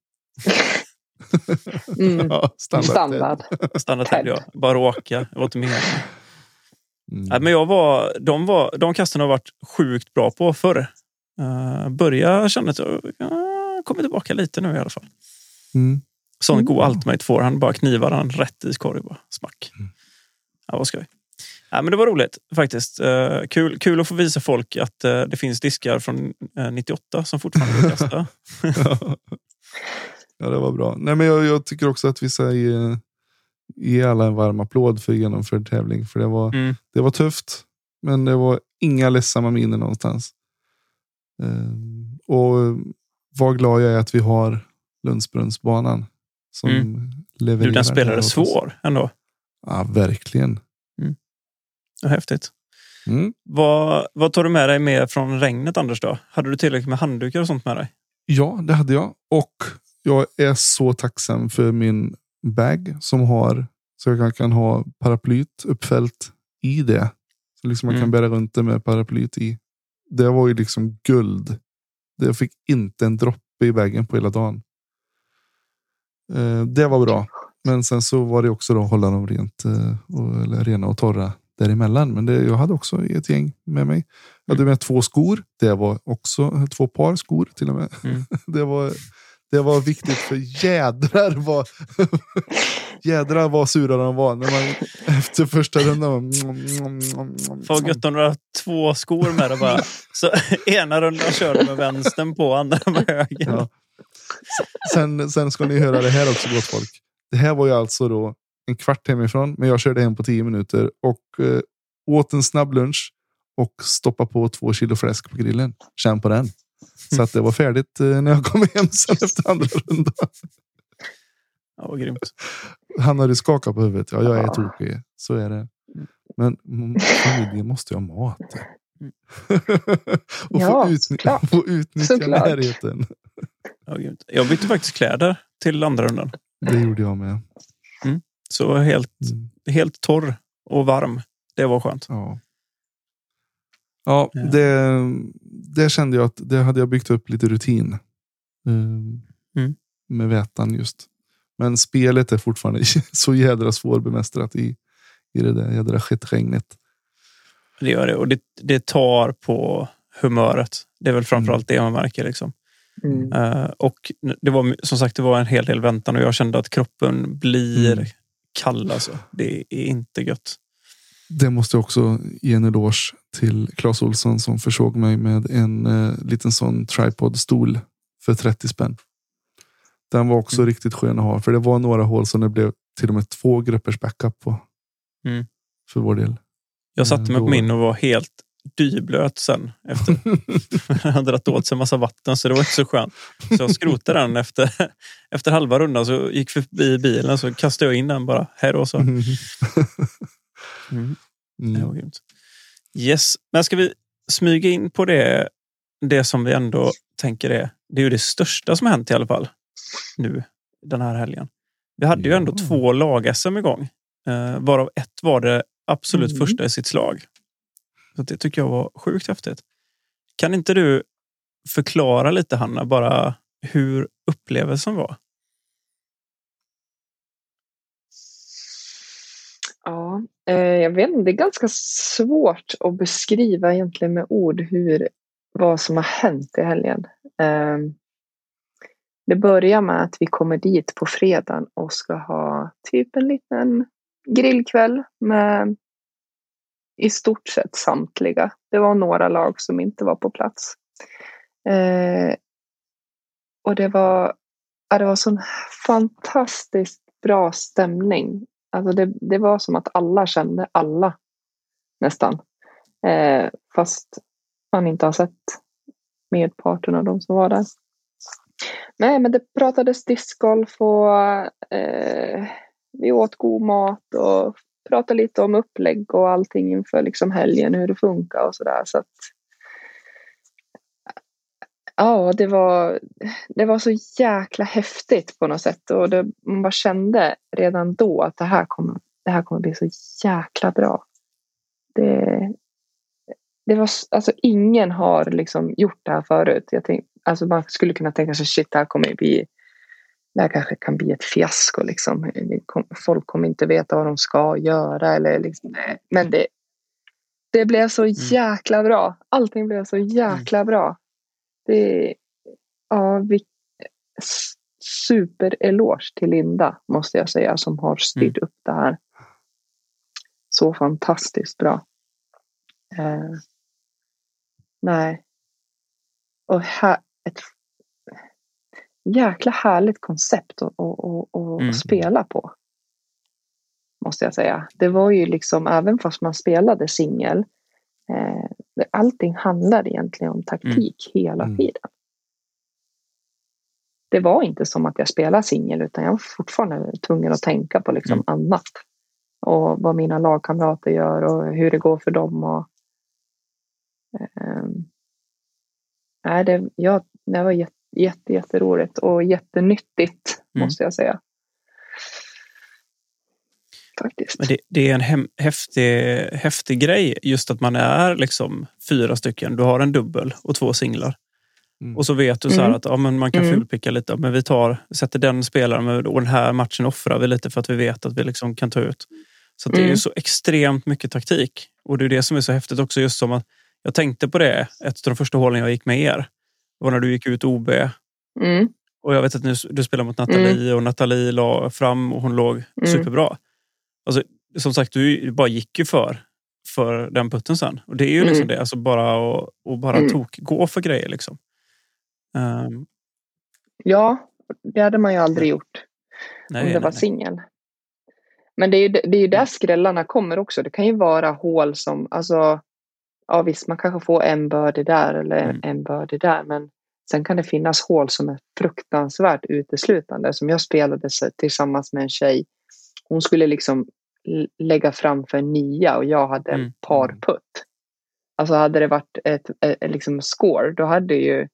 Mm. Ja, standard. Standard. standard jag. Bara råka. Det var inte meningen. Mm. Nej, men jag var, de, var, de kasten har varit sjukt bra på förr. Uh, börja känna att jag uh, kommer tillbaka lite nu i alla fall. Mm. Sån Mm. god ultimate får han bara knivar han rätt i korg. Bara. Smack. Mm. Ja, vad skoj. Ja, men det var roligt faktiskt. Eh, kul, kul att få visa folk att eh, det finns diskar från eh, 98 som fortfarande går att kasta. ja, det var bra. Nej, men jag, jag tycker också att vi ska ge, alla en varm applåd för genomförd tävling. För det var, Mm. det var tufft, men det var inga ledsamma miner någonstans. Ehm, och vad glad jag är att vi har Lundsbrunnsbanan som Mm. levererar. Du, den spelade svår ändå. Ja, verkligen. Ja, häftigt. Mm. Vad, vad tar du med dig med från regnet Anders? då? Hade du tillräckligt med handdukar och sånt med dig? Ja, det hade jag. Och jag är så tacksam för min bag som har så jag kan, ha paraplyt uppfällt i det. Så liksom man Mm. kan bära runt det med paraplyt i. Det var ju liksom guld. Det fick inte en droppe i bagen på hela dagen. Eh, det var bra. Men sen så var det också då att hålla dem rent, eh, och, eller rena och torra däremellan. Men det, jag hade också ett gäng med mig. Jag hade med två skor. Det var också två par skor till och med. Mm. Det var, det var viktigt för jädrar vad jädrar vad sura de var. När man, efter första rundan För gött om du har två skor med dig bara. Så ena rundan kör du med vänstern på, andra med höger. Ja. Sen, sen ska ni höra det här också gott folk. Det här var ju alltså då en kvart hemifrån, men jag körde hem på tio minuter och eh, åt en snabb lunch och stoppa på två kilo fläsk på grillen. Känn på den. Så att det var färdigt eh, när jag kom hem sen efter andra rundan. Ja, vad grymt. Han hade skakat på huvudet. Ja, jag är tokig. Så är det. Men mm, familjen måste ju ha mat. och Ja, få, utny- såklart. få utnyttja Såklart. närheten. Ja, grymt. Jag bytte faktiskt kläder till andra rundan. Det gjorde jag med. Så helt, Mm. helt torr och varm. Det var skönt. Ja. Ja, det, det kände jag att det hade jag byggt upp lite rutin. Um, Mm. Med vätan just. Men spelet är fortfarande så jädra svårbemästrat i, i det där jädra skitregnet. Det gör det. Och det, det tar på humöret. Det är väl framförallt det man märker. Liksom. Mm. Eh, och det var som sagt det var en hel del väntan och jag kände att kroppen blir Mm. kall. Alltså. Det är inte gött. Det måste jag också ge en eloge till Claes Olsson som försåg mig med en eh, liten sån tripod-stol för 30 spänn. Den var också Mm. riktigt skön att ha, för det var några hål som det blev till och med två gruppers backup på. Mm. För vår del. Jag satte mig på min och var helt dyblöt sen. Efter. Han hade dragit åt sig en massa vatten så det var inte så skönt. Så jag skrotade den efter, efter halva rundan. Så gick förbi bilen så kastade jag in den bara. Hej då så. Mm. Mm. Det Mm. var grymt. Yes, men ska vi smyga in på det, det som vi ändå tänker är, det är ju det största som hänt i alla fall nu den här helgen. Vi hade ju ändå Ja. två lag-SM igång, eh, varav ett var det absolut Mm. första i sitt slag. Så det tycker jag var sjukt häftigt. Kan inte du förklara lite Hanna, bara hur upplevelsen var? Ja, eh, jag vet inte, det är ganska svårt att beskriva egentligen med ord hur, vad som har hänt i helgen. Eh, det börjar med att vi kommer dit på fredagen och ska ha typ en liten grillkväll med i stort sett samtliga. Det var några lag som inte var på plats. Eh, och det var, ja, det var sån fantastiskt bra stämning. Alltså det, det var som att alla kände alla nästan. Eh, fast man inte har sett medparten av de som var där. Nej, men det pratades discgolf och eh, vi åt god mat och pratade lite om upplägg och allting inför liksom helgen, hur det funkar och sådär. Så att, ja, det var, det var så jäkla häftigt på något sätt och det, man bara kände redan då att det här kommer, det här kommer bli så jäkla bra. Det, det var, alltså ingen har liksom gjort det här förut. Jag tänk, alltså man skulle kunna tänka sig shit, det här kommer bli det här kanske kan bli ett fiasko. Liksom. Folk kommer inte veta vad de ska göra. Eller liksom. Men det, det blev så jäkla bra. Allting blev så jäkla bra. Det, ja, vi, super-eloge till Linda, måste jag säga, som har styrt upp det här. Så fantastiskt bra. Eh, nej. Och här, ett jäkla härligt koncept att, att, att, att Mm. spela på. Måste jag säga. Det var ju liksom, även fast man spelade singel, eh, allting handlade egentligen om taktik hela Mm. tiden. Det var inte som att jag spelade singel utan jag var fortfarande tvungen att tänka på liksom Mm. annat. Och vad mina lagkamrater gör och hur det går för dem. Och, nej, det, ja, det var jätte, jätte, jätteroligt och jättenyttigt Mm. måste jag säga. Faktiskt. Men det, det är en hem, häftig, häftig grej just att man är liksom fyra stycken. Du har en dubbel och två singlar. Mm. Och så vet du så här Mm. att ja, men man kan Mm. fulpicka lite. Men vi tar, sätter den spelaren med, och den här matchen offrar vi lite för att vi vet att vi liksom kan ta ut. Så att det är ju Mm. så extremt mycket taktik. Och det är det som är så häftigt också. Just som att jag tänkte på det ett av de första hålen jag gick med er. Det var när du gick ut OB. Mm, Och jag vet att nu, du spelar mot Nathalie och Nathalie la fram och hon låg Mm. superbra. Alltså, som sagt, du bara gick ju för, för den putten sen. Och det är ju Mm. liksom det. Alltså bara att och bara Mm. tok, gå för grejer liksom. Ehm, ja, det hade man ju aldrig gjort. nej, om det nej, var singel. Men det är ju det är ju där skrällarna kommer också. Det kan ju vara hål som, alltså, ja visst man kanske får en birdie där eller Mm. en birdie där. Men sen kan det finnas hål som är fruktansvärt uteslutande. Som jag spelade tillsammans med en tjej. Hon skulle liksom lägga fram för en nia och jag hade en Mm. parputt. Alltså hade det varit ett, ett, ett liksom score, då hade ju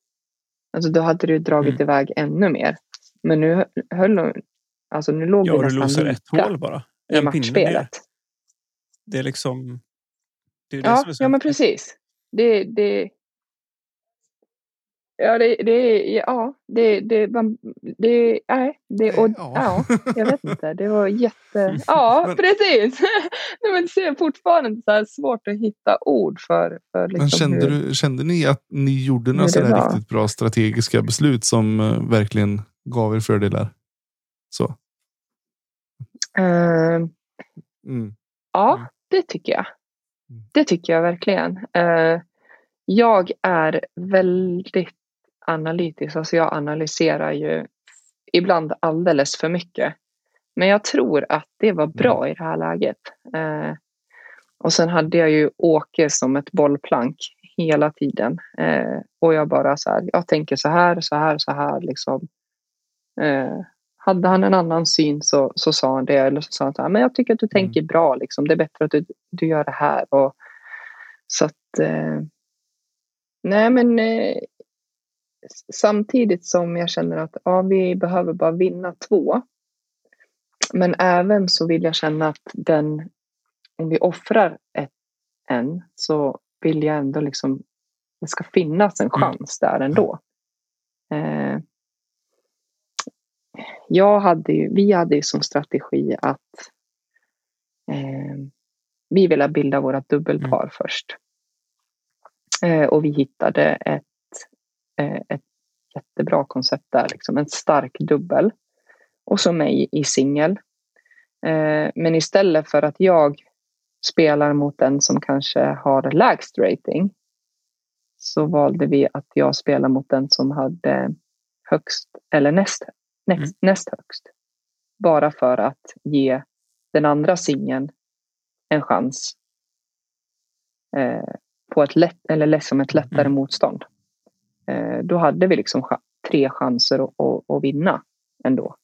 Alltså då hade du dragit Mm. iväg ännu mer. Men nu höll hon, alltså nu låg Ja, vi nästan losar ett lika hål bara. i En pinne ner. Det är liksom... Det är det Ja, ja men precis. Det, det, ja, det, det, ja, det, det, man, det, nej, det, och, Ja. ja. jag vet inte, det var jätte, ja, Men- precis. Nej, men det är fortfarande så svårt att hitta ord för, för liksom Men kände, hur, du, kände ni att ni gjorde några sådär riktigt bra strategiska beslut som eh, verkligen gav er fördelar? Så. eh, Mm. Ja, Mm. det tycker jag. Mm. Det tycker jag verkligen. Eh, jag är väldigt analytisk. Alltså jag analyserar ju ibland alldeles för mycket. Men jag tror att det var bra i det här läget. Eh, och sen hade jag ju Åke som ett bollplank hela tiden. Eh, och jag bara så här, jag tänker så här, så här, så här liksom. Eh, hade han en annan syn så, så sa han det. Eller så sa han så här, men jag tycker att du Mm. tänker bra liksom. Det är bättre att du, du gör det här. Och, så att, eh, nej men eh, samtidigt som jag känner att ja, vi behöver bara vinna två. Men även så vill jag känna att den, om vi offrar ett, en så vill jag ändå liksom, det ska finnas en chans där ändå. Eh, jag hade ju, vi hade ju som strategi att eh, vi ville bilda våra dubbelpar först. Eh, och vi hittade ett, ett jättebra koncept där, liksom en stark dubbel. Och så mig i singel. Eh, men istället för att jag spelar mot den som kanske har lägst rating så valde vi att jag spelar mot den som hade högst eller näst, näst, Mm. näst högst. Bara för att ge den andra singeln en chans eh, på ett lätt, eller liksom ett lättare Mm. motstånd. Eh, då hade vi liksom tre chanser att, att, att vinna ändå.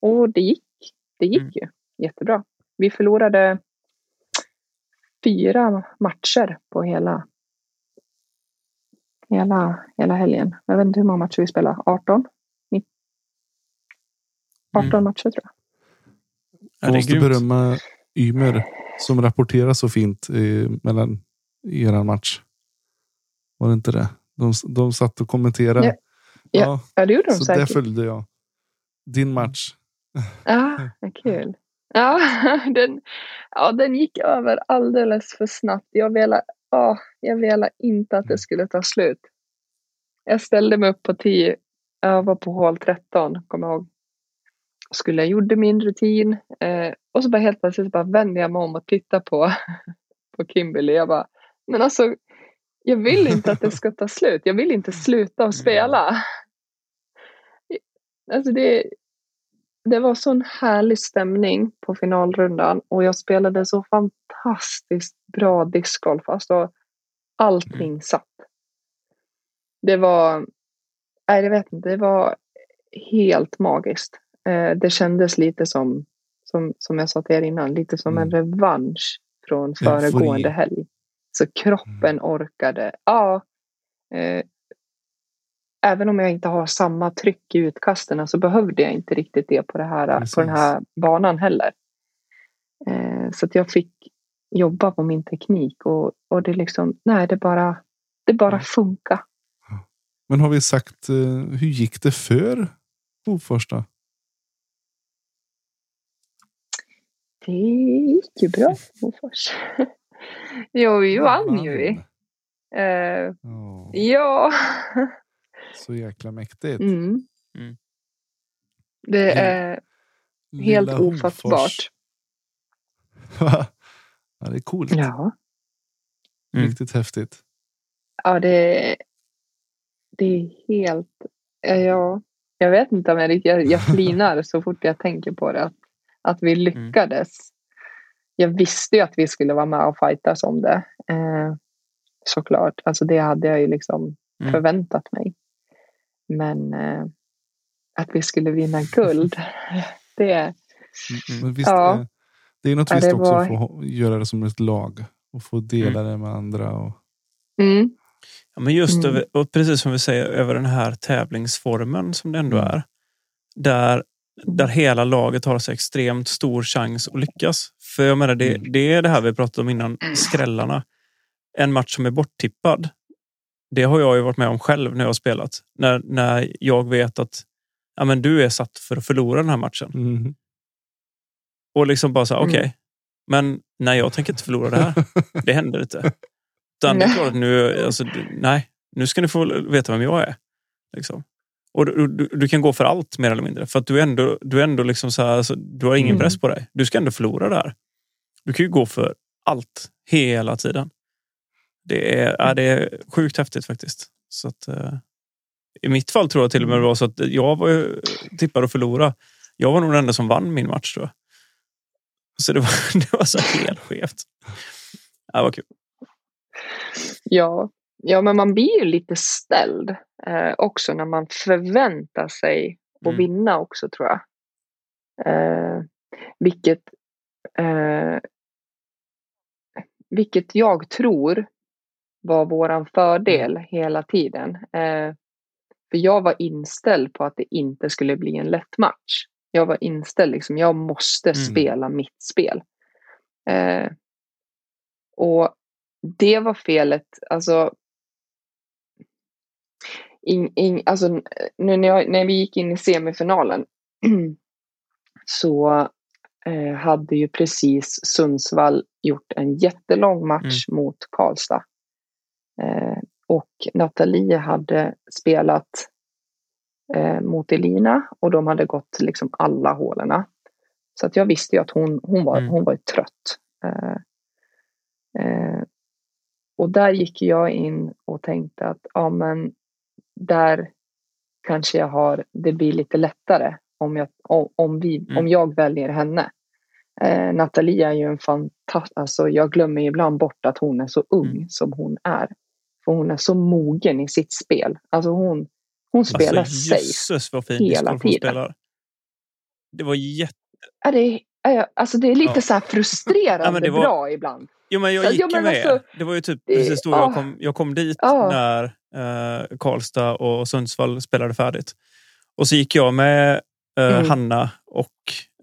Och det gick. Det gick Mm. ju jättebra. Vi förlorade fyra matcher på hela, hela, hela helgen. Jag vet inte hur många matcher vi spelade. 18? 19? 18 Mm. matcher tror jag. Ja, Jag måste grymt. berömma Ymer som rapporterar så fint eh, mellan i er match. Var det inte det? De, de satt och kommenterade. Ja. Ja, Ja, det gjorde de så säkert. följde jag. Din match. Ja, vad kul. Ja den, ja, den gick över alldeles för snabbt. Jag ville, ja, jag ville inte att det skulle ta slut. Jag ställde mig upp på 10. Jag var på hål 13, kommer jag ihåg. Skulle jag gjorde min rutin eh, och så bara helt plötsligt bara vände jag mig om och tittade på, på Kimberly. Jag bara, men alltså, jag vill inte att det ska ta slut. Jag vill inte sluta att spela. Alltså det, det var sån härlig stämning på finalrundan och jag spelade så fantastiskt bra discgolf. Alltså, allting satt. Det var, nej jag vet inte, det var helt magiskt. Eh, det kändes lite som, som, som jag sa till er innan, lite som en revansch från föregående helg. Så kroppen orkade. Ja, eh, även om jag inte har samma tryck i utkasten så behövde jag inte riktigt det på, det här, på den här banan heller. Eh, så att jag fick jobba på min teknik och, och det liksom, nej det bara, det bara funkar. Men har vi sagt eh, hur gick det för Hofors då? Det gick ju bra för Hofors. jo, vi vann ju vi. Eh, Ja, ja. så jäkla mäktigt. Mm. Mm. Det är helt Lilla ofattbart. Hofors. ja, det är coolt. Ja. Mm. Riktigt häftigt. Ja, det, det är helt... ja, Ja, jag vet inte om jag riktigt... Jag, jag flinar så fort jag tänker på det. Att, att vi lyckades. Jag visste ju att vi skulle vara med och fightas om det. Eh, såklart. Alltså det hade jag ju liksom Mm. förväntat mig. Men eh, att vi skulle vinna guld. det... Mm. Men visst, Ja. eh, det är något Ja, visst också var- att få göra det som ett lag. Och få dela det med andra. Och, Mm, Ja, men just Mm. över, och precis som vi säger, över den här tävlingsformen som det ändå Mm. är. Där, där hela laget har så extremt stor chans att lyckas. För jag menar, det, Mm. det är det här vi pratade om innan, skrällarna. En match som är borttippad. Det har jag ju varit med om själv när jag har spelat. När, när jag vet att ja, men du är satt för att förlora den här matchen. mm. Och liksom bara så här, Mm. okej. Men nej, jag tänker inte förlora det här. Det händer inte. Utan Nej. nu, alltså, nej, nu ska ni få veta vem jag är. Liksom. Och du, du, du kan gå för allt mer eller mindre. För att du är ändå, du är ändå liksom så här, alltså, du har ingen Mm. press på dig. Du ska ändå förlora det här. Du kan ju gå för allt hela tiden. Det är, ja, det är sjukt häftigt faktiskt. Så att, eh, I mitt fall tror jag till och med det var så att jag var tippad att förlora. Jag var nog den enda som vann min match tror jag. Så det var, det var så helt skevt. Ja, vad kul. Ja, ja men man blir ju lite ställd eh, också när man förväntar sig att Mm. vinna också tror jag. Eh, vilket, eh, vilket jag tror var våran fördel hela tiden. Eh, för jag var inställd på att det inte skulle bli en lätt match. Jag var inställd, liksom, jag måste Mm. spela mitt spel. Eh, och det var felet, alltså. In, in, alltså nu när, jag, när vi gick in i semifinalen så eh, hade ju precis Sundsvall gjort en jättelång match mot Karlstad. Eh, och Nathalie hade spelat eh, mot Elina och de hade gått liksom alla hålen. Så att jag visste ju att hon, hon, var, Mm. hon var trött. Eh, eh, och där gick jag in och tänkte att ja, men där kanske jag har, det blir lite lättare om jag, om, vi, Mm. om jag väljer henne. Eh, Nathalie är ju en fantastisk, alltså jag glömmer ibland bort att hon är så ung Mm. som hon är. För hon är så mogen i sitt spel. Alltså hon, hon spelar alltså, jösses vad fin hela tiden. spelar. Det var jätte... Ja, det, är- alltså det är lite Ja. så här frustrerande Ja, var- bra ibland. Jo, men jag Så, gick ju men med. alltså, det var ju typ precis då ah. jag, kom, jag kom dit Ah. när eh, Karlstad och Sundsvall spelade färdigt. Och så gick jag med eh, Mm. Hanna och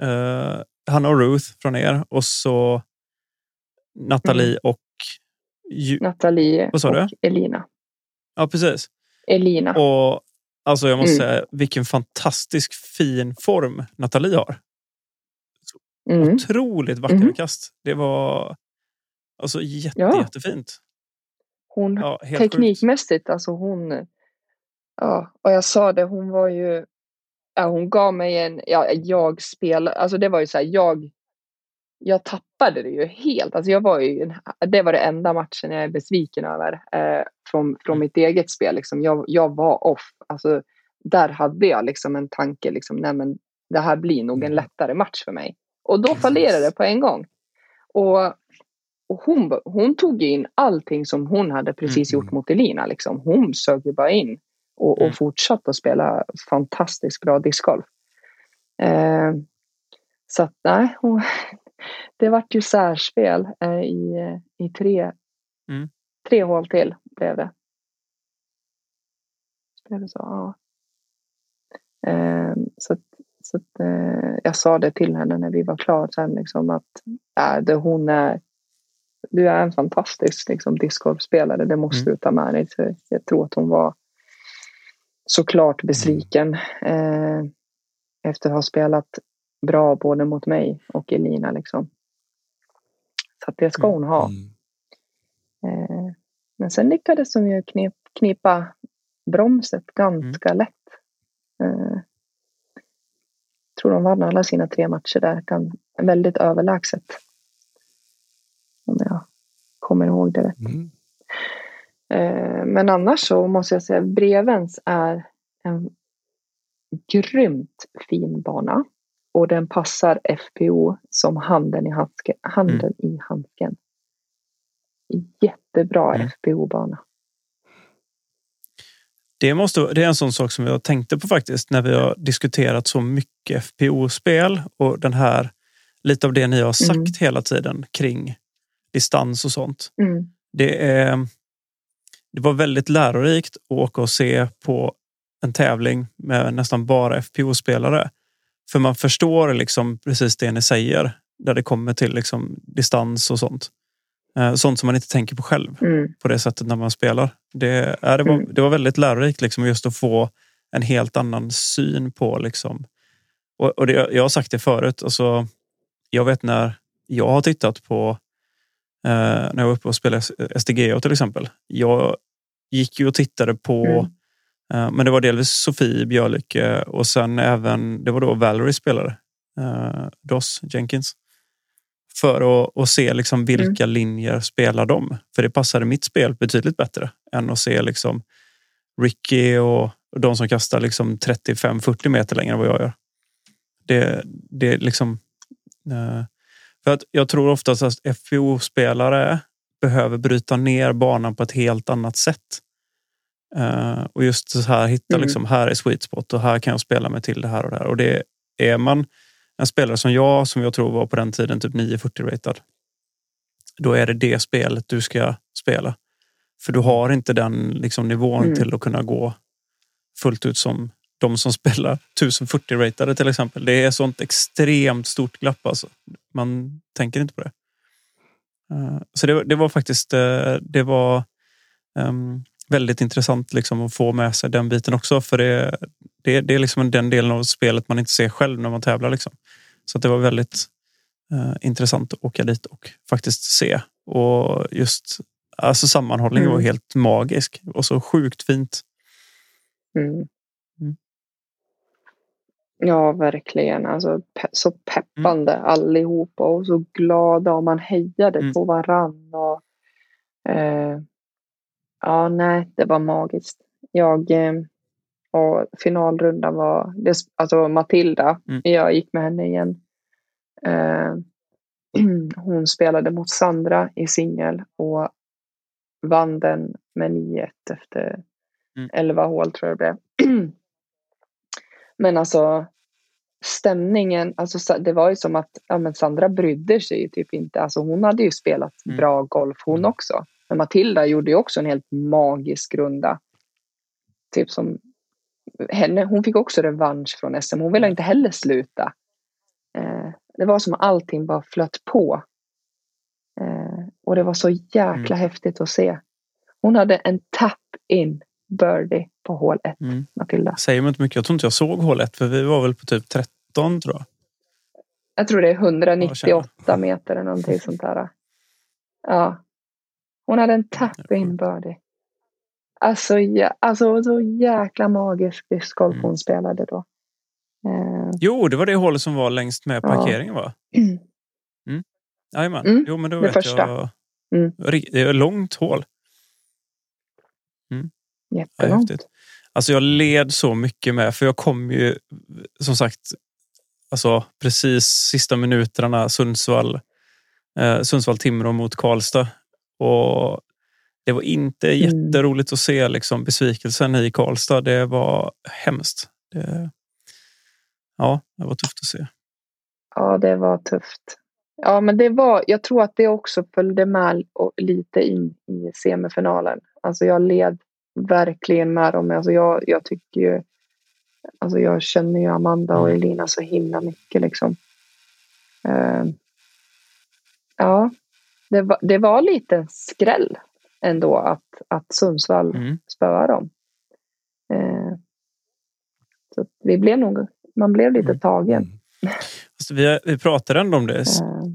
eh, Hanna och Ruth från er och så Nathalie Mm. och Ju- Nathalie Vad sa och du? Elina. Ja, precis. Elina. Och alltså jag måste Mm. säga vilken fantastisk fin form Nathalie har. Mm. Otroligt vackra Mhm. kast. Det var alltså jätte, Ja. jättefint. Hon, Ja, helt sjukt. teknikmässigt, alltså hon... Ja, och jag sa det, hon var ju... Ja, hon gav mig en... Ja, jag spelade... Alltså det var ju så här, jag... Jag tappade det ju helt. Alltså jag var ju... Det var det enda matchen jag är besviken över. Eh, från, från mitt eget spel. Liksom. Jag, jag var off. Alltså, där hade jag liksom en tanke. Liksom, nej men det här blir nog en Mm. lättare match för mig. Och då fallerade det på en gång. Och, och hon, hon tog in allting som hon hade precis Mm. gjort mot Elina. Liksom. Hon sög ju bara in och, och Mm. fortsatte att spela fantastiskt bra discgolf. Eh, så att nej, hon, det vart ju särspel eh, i, i tre, Mm. tre hål till blev det. Blev det så? Ja. Eh, så att, så att, eh, jag sa det till henne när vi var klara sen liksom att äh, det, hon är du är en fantastisk liksom, discgolfspelare, det måste Mm. du ta med dig. Så jag tror att hon var såklart besviken eh, efter att ha spelat bra både mot mig och Elina. Liksom. Så att det ska hon ha. Mm. Eh, men sen lyckades hon ju knep, knipa bromset ganska lätt. Eh, tror de vann alla sina tre matcher där. Kan, väldigt överlägset. Kommer ihåg det rätt. Mm. Eh, men annars så måste jag säga Brevens är en grymt fin bana. Och den passar FPO som handen i, handske, handen i handsken. Jättebra Mm. FPO-bana. Det, måste, det är en sån sak som jag tänkte på faktiskt när vi har diskuterat så mycket FPO-spel och den här lite av det ni har sagt Mm. hela tiden kring distans och sånt. Mm. Det, är, det var väldigt lärorikt att åka och se på en tävling med nästan bara FPO-spelare. För man förstår liksom precis det ni säger där det kommer till liksom distans och sånt. Eh, Sånt som man inte tänker på själv Mm. på det sättet när man spelar. Det, ja, det, var, Mm. det var väldigt lärorikt liksom, just att få en helt annan syn på... Liksom. Och, och det, jag har sagt det förut. Alltså, jag vet när jag har tittat på när jag var uppe och spelade SDGA till exempel. Jag gick ju och tittade på Mm. eh, men det var delvis Sofie Björlycke och sen även det var då Valerie spelare. Eh, Doss Jenkins. För att, att se liksom vilka linjer spelar de. För det passade mitt spel betydligt bättre än att se liksom Ricky och, de som kastar liksom 35-40 meter längre än vad jag gör. Det, det liksom... Eh, för att jag tror oftast att FPO-spelare behöver bryta ner banan på ett helt annat sätt. Uh, och just så här hitta Mm. liksom, här är sweet spot och här kan jag spela mig till det här och det här. Och det är man en spelare som jag, som jag tror var på den tiden typ 940 ratad. Då är det det spelet du ska spela. För du har inte den liksom, nivån Mm. till att kunna gå fullt ut som de som spelar 1040 ratade till exempel. Det är sånt extremt stort glapp alltså. Man tänker inte på det. Eh, Så det, det var faktiskt eh, det var ehm, väldigt intressant liksom att få med sig den biten också. För det, det, det är liksom den delen av spelet man inte ser själv när man tävlar. Liksom. Så att det var väldigt eh, intressant att åka dit och faktiskt se. Och just alltså sammanhållningen Mm. var helt magisk och så sjukt fint. Mm. Ja, verkligen. Alltså, pe- så peppande allihopa och så glada och man hejade Mm. på varann. Och, eh, ja, nej, det var magiskt. Jag eh, och finalrundan var, det, alltså Matilda, Mm. jag gick med henne igen. Eh, hon spelade mot Sandra i singel och vann den med 9-1 efter Mm. 11 hål tror jag det blev. Men alltså stämningen, alltså det var ju som att ja, men Sandra brydde sig typ inte. Alltså hon hade ju spelat Mm. bra golf hon också. Men Matilda gjorde ju också en helt magisk runda. Typ som henne, hon fick också revansch från SM. Hon ville inte heller sluta. Eh, det var som att allting bara flöt på. Eh, och det var så jäkla häftigt att se. Hon hade en tap-in birdie på hål 1, Mm. Matilda. Säger mig inte mycket. Jag tror inte jag såg hål 1 för vi var väl på typ 13 tror jag. Jag tror det är Ja, 198 meter eller någonting sånt där. Ja. Hon hade en tap-in birdie. Alltså, ja, alltså så jäkla magisk discgolf Mm. hon spelade då. Eh, Jo, det var det hålet som var längst med Ja. parkeringen va? Jajamän. Mm, Jo, men då det vet första. jag. Mm. Det är ett långt hål. Ja, jättelångt. häftigt. Alltså jag led så mycket med, för jag kom ju som sagt alltså precis sista minuterna Sundsvall, eh, Sundsvall-Timrå mot Karlstad. Och det var inte Mm. jätteroligt att se liksom, besvikelsen i Karlstad. Det var hemskt. Det, ja, det var tufft att se. Ja, det var tufft. Ja, men det var, jag tror att det också följde med lite in i semifinalen. Alltså jag led verkligen med dem. Alltså jag, jag tycker ju, alltså jag känner ju Amanda och Mm. Elina så himla mycket liksom. Eh, ja, det var, det var lite skräll ändå att, att Sundsvall Mm. spöade dem. Eh, så vi blev nog, man blev lite Mm. tagen. Alltså, vi, vi pratade ändå om det. Eh,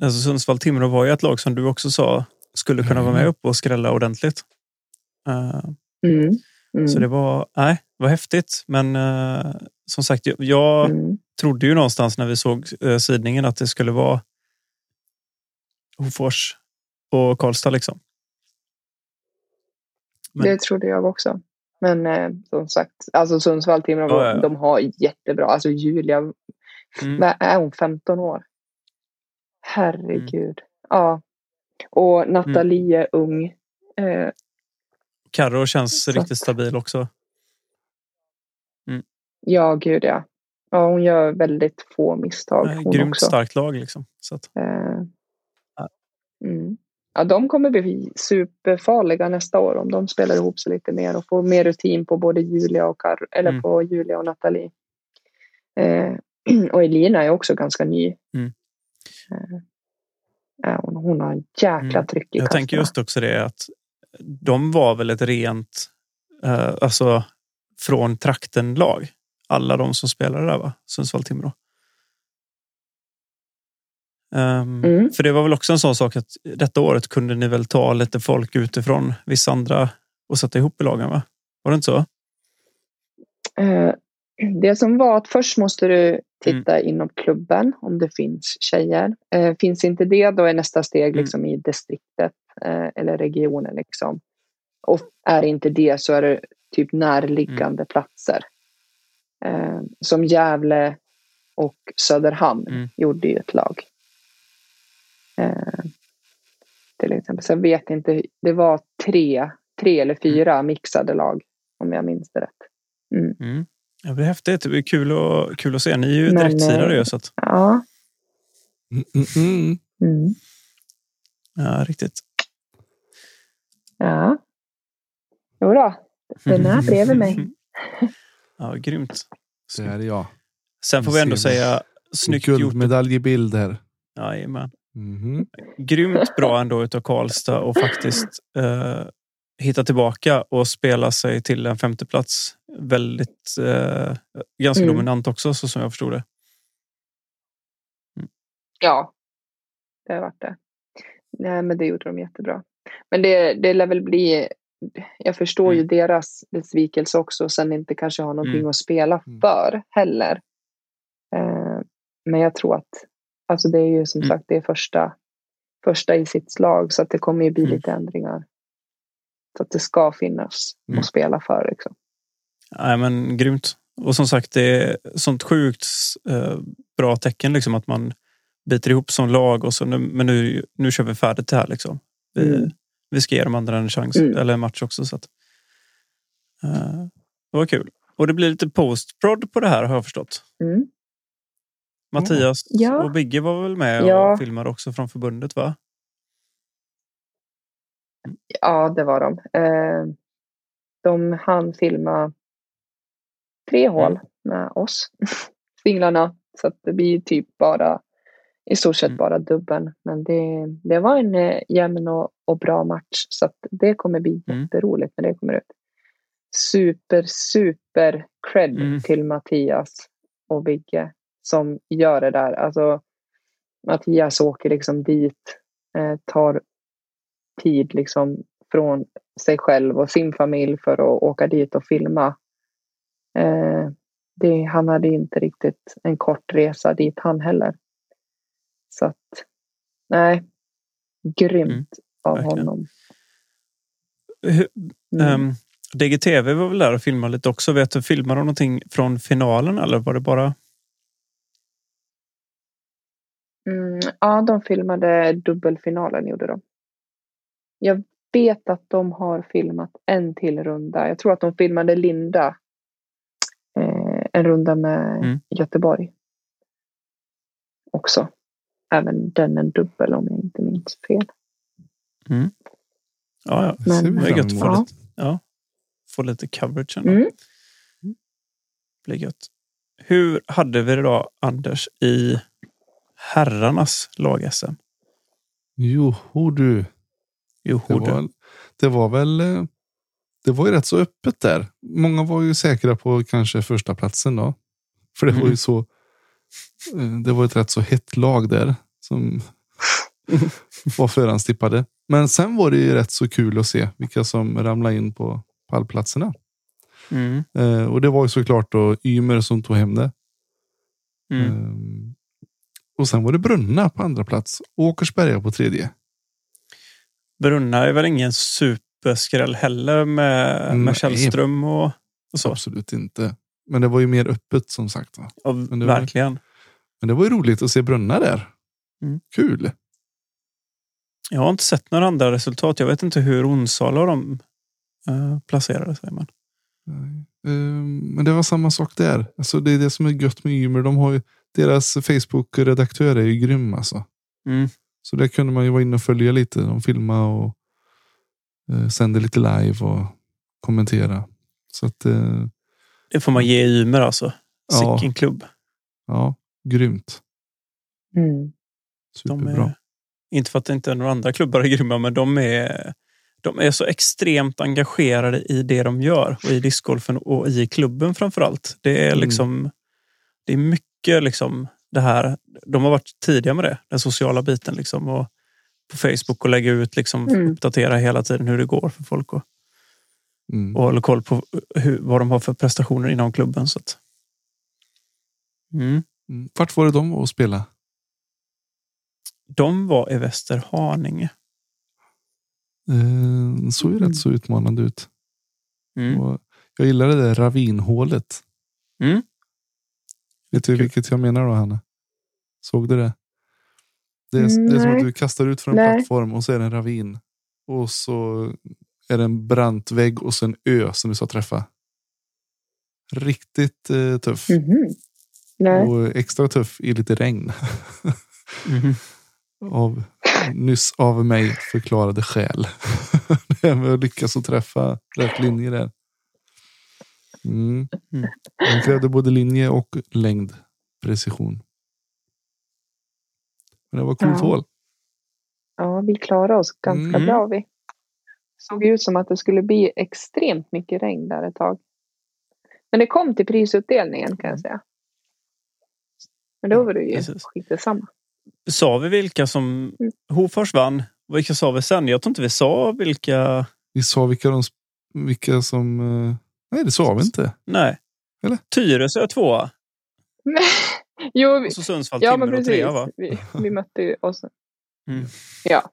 Alltså, Sundsvall-Timrå var ju ett lag som du också sa skulle kunna vara med upp och skrälla ordentligt. Eh, mm, mm, Så det var, nej, var häftigt. Men eh, som sagt, jag, jag mm. trodde ju någonstans när vi såg uh, sidningen att det skulle vara Hofors och Karlstad. Liksom. Men- Det trodde jag också. Men eh, som sagt, alltså Sundsvall, Timrå, Ja, ja, ja. de har jättebra. Alltså Julia, Mm. vad är hon 15 år? Herregud. Ja. Och Nathalie Mm. är ung. Eh, Carro känns Så riktigt stabil också. ja, gud ja. Ja, hon gör väldigt få misstag. Hon Grymt också. starkt lag. Liksom. Så att, Eh, Ja. mm. Ja, de kommer bli superfarliga nästa år om de spelar ihop sig lite mer och får mer rutin på både Julia och Kar eller Mm. på Julia och Nathalie. Eh, och Elina är också ganska ny. Mm. Eh, hon, hon har en jäkla Mm. tryck i jag tänker kasterna. just också det att de var väl ett rent, eh, alltså från trakten-lag. Alla de som spelade där, va? Sundsvall-Timrå. Ehm, Mm. För det var väl också en sån sak att detta året kunde ni väl ta lite folk utifrån vissa andra och sätta ihop i lagen, va? Var det inte så? Eh, det som var att först måste du Mm. titta inom klubben om det finns tjejer. Eh, finns inte det då är nästa steg Mm. liksom i distriktet eller regionen. Liksom. Och är inte det så är det typ närliggande platser. Eh, som Gävle och Söderhamn Mm. gjorde ju ett lag. Eh, Till exempel. Så jag vet inte. Det var tre, tre eller fyra mixade lag. Om jag minns det rätt. Mm. Mm. Ja, det blir häftigt. Det blir kul, och, kul att se. Ni är ju direktsidare eh, ju. Så att, Ja. Mm, mm, mm. Mm. ja, riktigt. Ja. Jo då. Den är bredvid mig. Ja, grymt. Det är jag. Sen får vi ändå säga snyggt gjort. Guldmedalj i bild här. Jajamän. Mhm. Grymt bra ändå utav Karlstad och faktiskt eh, hitta tillbaka och spela sig till en femteplats. Väldigt eh, ganska Mm. dominant också så som jag förstod det. Ja. Det har varit det. Nej, men det gjorde de jättebra. Men det, det lär väl bli... Jag förstår ju Mm. deras besvikelse också. Och sen inte kanske ha någonting Mm. att spela Mm. för heller. Eh, men jag tror att... Alltså det är ju som Mm. sagt det är första, första i sitt slag. Så att det kommer ju bli Mm. lite ändringar. Så att det ska finnas Mm. att spela för. Liksom. Nej, men grymt. Och som sagt, det är sånt sjukt eh, bra tecken liksom att man biter ihop som lag och så nu, men nu, nu kör vi färdigt det här liksom. Vi, Mm. Vi ska ge de andra en chans Mm. eller en match också så att. eh, det var kul. Och det blir lite postprod på det här har jag förstått. Mm. Mattias Ja. och Bigge var väl med Ja. och filmade också från förbundet va? Ja, det var de. Eh, de hann filma tre hål med oss, singlarna. Så att det blir typ bara, i stort sett Mm. bara dubben. Men det, det var en eh, jämn och, och bra match. Så det kommer bli Mm. jätteroligt när det kommer ut. Super, super cred Mm. till Mattias och Bigge som gör det där. Alltså, Mattias åker liksom dit, eh, tar tid liksom från sig själv och sin familj för att åka dit och filma. Eh, det, han hade inte riktigt en kort resa dit han heller. Så att, nej, grymt Mm, av verkligen. honom. Hur, Mm. ehm, DGTV var väl där och filmade lite också. Vet du, filmade de någonting från finalen eller var det bara? Mm, ja, de filmade dubbelfinalen gjorde de. Jag vet att de har filmat en till runda. Jag tror att de filmade Linda. Eh, en runda med Mm. Göteborg. Också. Även den en dubbel om jag inte minns fel. Ja, ja. Ser Men- Det är fram gött att få emot. lite, ja, få lite coverage. ändå. Mm. blir gött. Hur hade vi det då, Anders, i herrarnas lag-SM? Joho du. Jo, Det var, det var väl eh, det var ju rätt så öppet där. Många var ju säkra på kanske första platsen då. För det var Mm. ju så. Eh, Det var ett rätt så hett lag där som var förhandstippade. Men sen var det ju rätt så kul att se vilka som ramlade in på pallplatserna. Mm, Eh, och det var ju såklart då Ymer som tog hem det. mm. Ehm, och sen var det Brunna på andra plats och Åkersberga på tredje. Brunna är väl ingen superskräll heller med, Nej. med Källström och, och så. Absolut inte. Men det var ju mer öppet som sagt. Va? Ja, Men det var- verkligen. Men det var ju roligt att se Brunna där. Mm. Kul. Jag har inte sett några andra resultat. Jag vet inte hur Onsala de uh, placerade sig. Men. Ehm, men det var samma sak där. Alltså, det är det som är gött med Ymer. De har ju, deras Facebook-redaktör är ju grym alltså. Mm, Så där kunde man ju vara inne och följa lite. De filmar och uh, sänder lite live och kommentera. Så att, eh, det får man ge Ymer alltså. Ja. Sicken klubb. ja, grymt. Mm. De Superbra. är, inte för att det inte är några andra klubbar är grymma, men de är, de är så extremt engagerade i det de gör och i discgolfen och i klubben framför allt. Det är Mm. liksom, det är mycket liksom det här. De har varit tidiga med det, den sociala biten liksom och på Facebook och lägga ut liksom Mm. uppdatera hela tiden hur det går för folk och, Mm. och hålla koll på hur, vad de har för prestationer inom klubben. Så att, mm. Mm. Vart var det de var och spela? De var i Västerhaninge. Eh, såg ju Mm. rätt så utmanande ut. Mm. Och jag gillade det där ravinhålet. Mm. Vet du Kul. vilket jag menar då Hanna? Såg du det? Det är, det är som att du kastar ut från en Nej. plattform och så är det en ravin. Och så är det en brant vägg och så en ö som du ska träffa. Riktigt eh, tuff. Mhm. Nej. Och extra tuff i lite regn. Mhm. av nyss av mig förklarade skäl. det här med att lyckas att träffa rätt linje där. Mm. Mm. Den krävde både linje och längd precision. Men det var coolt Ja. hål. Ja, vi klarade oss ganska Mm. bra. Vi såg ut som att det skulle bli extremt mycket regn där ett tag. Men det kom till prisutdelningen kan jag säga. Men då var det ju Precis. skit detsamma. Sa vi vilka som Mm. Hofors vann? Vilka sa vi sen? Jag tror inte vi sa vilka. Vi sa vilka, de, vilka som... eh, Nej, det sa vi inte. Nej. Eller? Tyresö tvåa. jo, vi, Och så Sundsvall, ja Timrå trea va? Vi, vi mötte ju oss. Mm. Ja,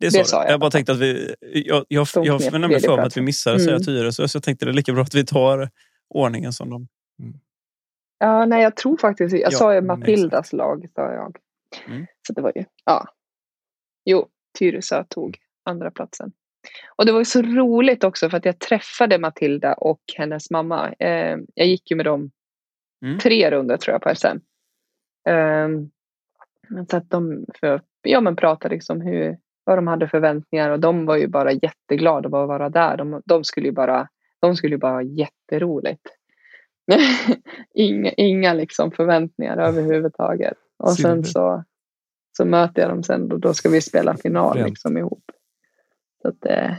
Det, Det sa, jag. jag. jag bara tänkte att vi... Jag, jag, jag förnämde tredje för mig att vi missade att säga Mm. Tyresö. Så jag tänkte det är lika bra att vi tar ordningen som de... ja nej jag tror faktiskt, jag Ja, sa ju mm, Matildas lag, sa jag. Mm. Så det var ju, ja. Jo, Tyresö tog andra platsen. Och det var ju så roligt också för att jag träffade Matilda och hennes mamma. Eh, jag gick ju med dem Mm. tre runder tror jag på SM. Eh, så att de för, ja, men pratade liksom hur, vad de hade förväntningar och de var ju bara jätteglada att vara där. De, de skulle ju bara, de skulle ju bara ha jätteroligt. inga, inga liksom förväntningar överhuvudtaget. Och sen så, så möter jag dem sen och då ska vi spela final liksom ihop. Så att, eh,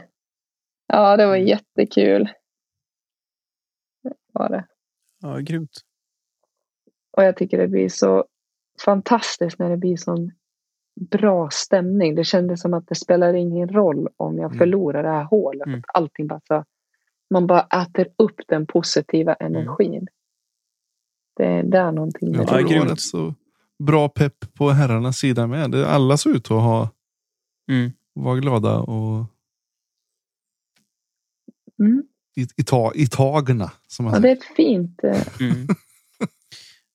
ja, det var jättekul. Det var det. Ja, grymt. Och jag tycker det blir så fantastiskt när det blir sån bra stämning. Det kändes som att det spelar ingen roll om jag Mm. förlorar det här hålet. Mm. Att allting bara så, man bara äter upp den positiva energin. Det är där någonting Jag tror Ja, det var grymt. rätt så bra pepp på herrarnas sida med. Det- Alla såg ut att ha, Mm. vara glada och mm. i, i, ta, i tagna. Som man Ja, det är ett fint. eh, Mm.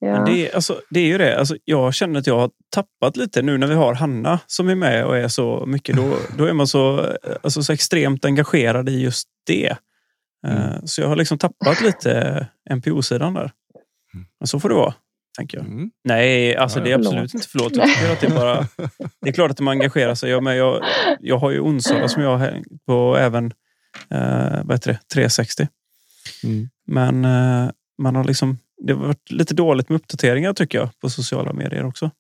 Ja. Det, är, alltså, det är ju det. Alltså, jag känner att jag har tappat lite nu när vi har Hanna som är med och är så mycket. Då, då är man så, alltså, så extremt engagerad i just det. Eh, Mm. Så jag har liksom tappat lite NPO-sidan där. Mm. Men så får det vara, tänker jag. Mm. Nej, alltså Ja, det är förlåt. absolut inte förlåt. Jag att det, är bara, det är klart att man engagerar sig. Jag, men jag, jag har ju Onsala som jag har hängt på även eh, vad heter det, 360. Mm. Men eh, man har liksom, det har varit lite dåligt med uppdateringar tycker jag på sociala medier också.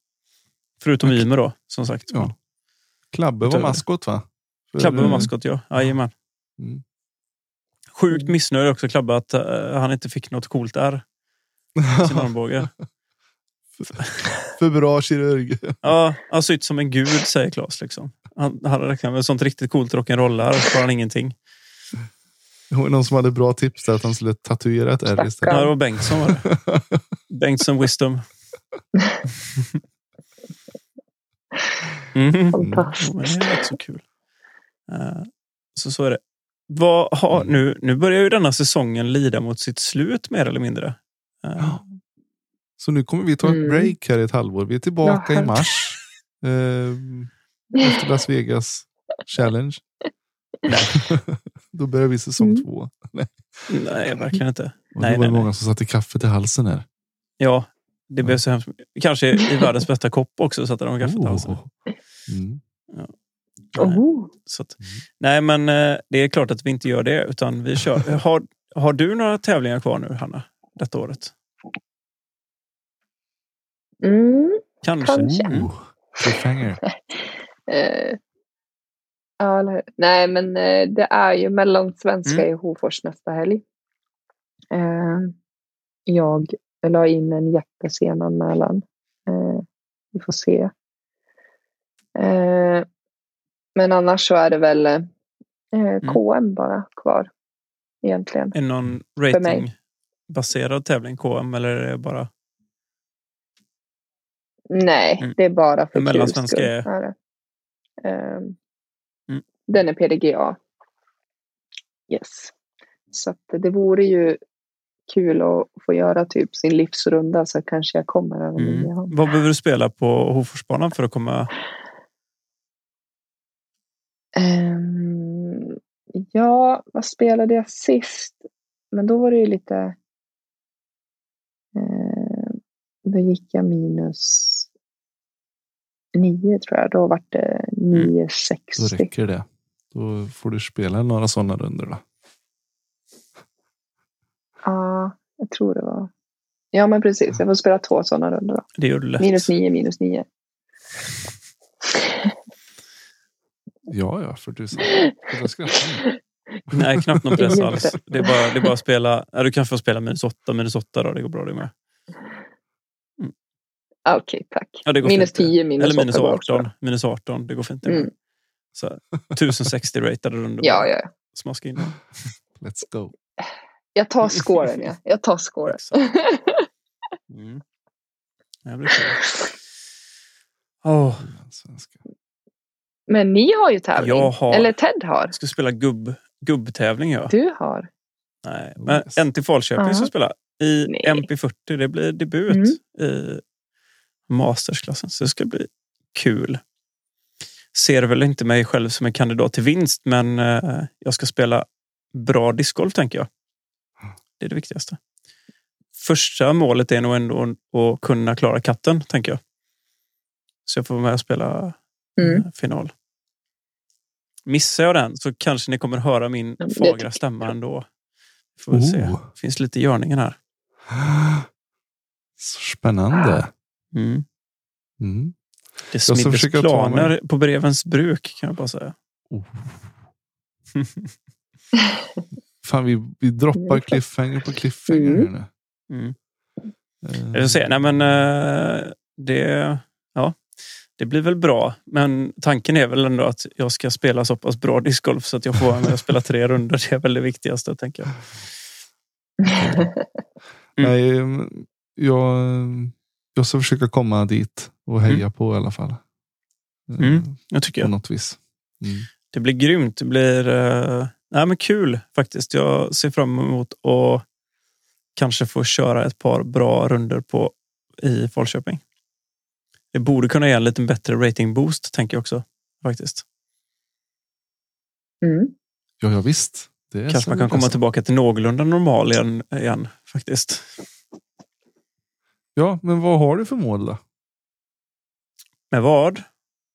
Förutom Ymer då, som sagt. Ja. Klabbe var maskot va? Klabbe var maskot, ja. Jajamän. Mm. Sjukt missnöjd också Klabbe att eh, han inte fick något coolt där. i Sin armbåge. För bra kirurg. Ja, han ser ut som en gud säger Claes. Liksom. Han hade räknat med sånt riktigt coolt rock'n'roll så får han ingenting. Det var någon som hade bra tips där att han skulle tatuera ett R istället. Ja, det var Bengtsson var det. Bengtsson Wisdom. Mm. Fantastiskt. Ja, men det är rätt så kul. Eh, så så är det. Vad har, nu, nu börjar ju denna säsongen lida mot sitt slut mer eller mindre. Ja. Så nu kommer vi ta ett Mm. break här i ett halvår. Vi är tillbaka Ja. i mars. Eh, efter Las Vegas Challenge. Då börjar vi säsong Mm. två. Nej, verkligen inte. Och Nej, då var nej, det nej. många som satte kaffet i halsen här. Ja, det blev så hemskt. Kanske i världens bästa kopp också satte de kaffet i halsen. Oh. Mm. Nej, Oh. så att, nej, men eh, det är klart att vi inte gör det. Utan vi kör. Har, har du några tävlingar kvar nu, Hanna? Detta året? Mm. Kanske. Kanske. Mm. Ja, eller hur? Nej, men eh, det är ju mellansvenska Mm. i Hofors nästa helg. Eh, jag la in en jättesen anmälan. Eh, vi får se. Men annars så är det väl eh, Mm. KM bara kvar egentligen. Är det någon ratingbaserad tävling, KM, eller är det bara... Nej, Mm. det är bara för mellansvenska är- är det. Ehm. Den är PDGA. Yes. Så det vore ju kul att få göra typ sin livsrunda så kanske jag kommer över Mm. Vad behöver du spela på Hoforsbanan för att komma? Ehm, ja, vad spelade jag sist? Men då var det ju lite... Eh, då gick jag minus nio tror jag. Då var det Då 960. räcker det. Då får du spela några sådana runder då. Ja, jag tror det var. Ja, men precis. Jag får spela två sådana runder då. Det gör du lätt. Minus nio, minus nio. Ja, ja, för tusan. Nej, knappt någon press alls. Det är bara, det är bara att spela. Ja, du kan få spela minus åtta, minus åtta då. Det går bra det med. Ah, Okej, tack. Ja, det går Minus fint. 10, minus Eller minus 8 går också 18. bra. Minus 18. Det går fint. Mm. Så, här, 1060 ratade runder. Ja, ja. Smaska in den. Let's go. Jag tar scoren, ja. Jag tar. Exakt. Mm. Svenska. Men ni har ju tävling. Jag har- Eller Ted har. jag ska spela gubb, gubbtävling. Ja. Du har. Nej, Oh, men yes. en till Falköping ska spela i Nej. MP40. Det blir debut Mm. i mastersklassen. Så det ska bli kul. Ser väl inte mig själv som en kandidat till vinst, men eh, jag ska spela bra discgolf tänker jag. Det är det viktigaste. Första målet är nog ändå att kunna klara katten, tänker jag. Så jag får vara med och spela Mm. eh, final. Missar jag den så kanske ni kommer höra min det fagra jag. stämma ändå. Får vi se. Oh. finns lite görningen här. Så spännande. Mm. Mm. Det ska smiddes planer mig- på brevens bruk kan jag bara säga. Oh. Fan, vi, vi droppar cliffhanger på cliffhanger Mm. nu. Mm. Eh, Jag se. Nej, men, eh, det, ja, det blir väl bra. Men tanken är väl ändå att jag ska spela så pass bra discgolf så att jag får vara med och spela tre runder. Det är väl det viktigaste tänker jag. Nej, jag, jag ska försöka komma dit och heja på i alla fall. Eh, Mm, Jag tycker På jag. något vis. Mm. Det blir grymt. Det blir eh, nej, men kul faktiskt. Jag ser fram emot att kanske få köra ett par bra runder på i Falköping. Det borde kunna ge en lite bättre rating boost tänker jag också. Faktiskt. Mm. Ja, ja, visst. Det är Kanske man kan komma bästa. tillbaka till någorlunda normal igen, igen faktiskt. Ja, men vad har du för mål då? Men vad?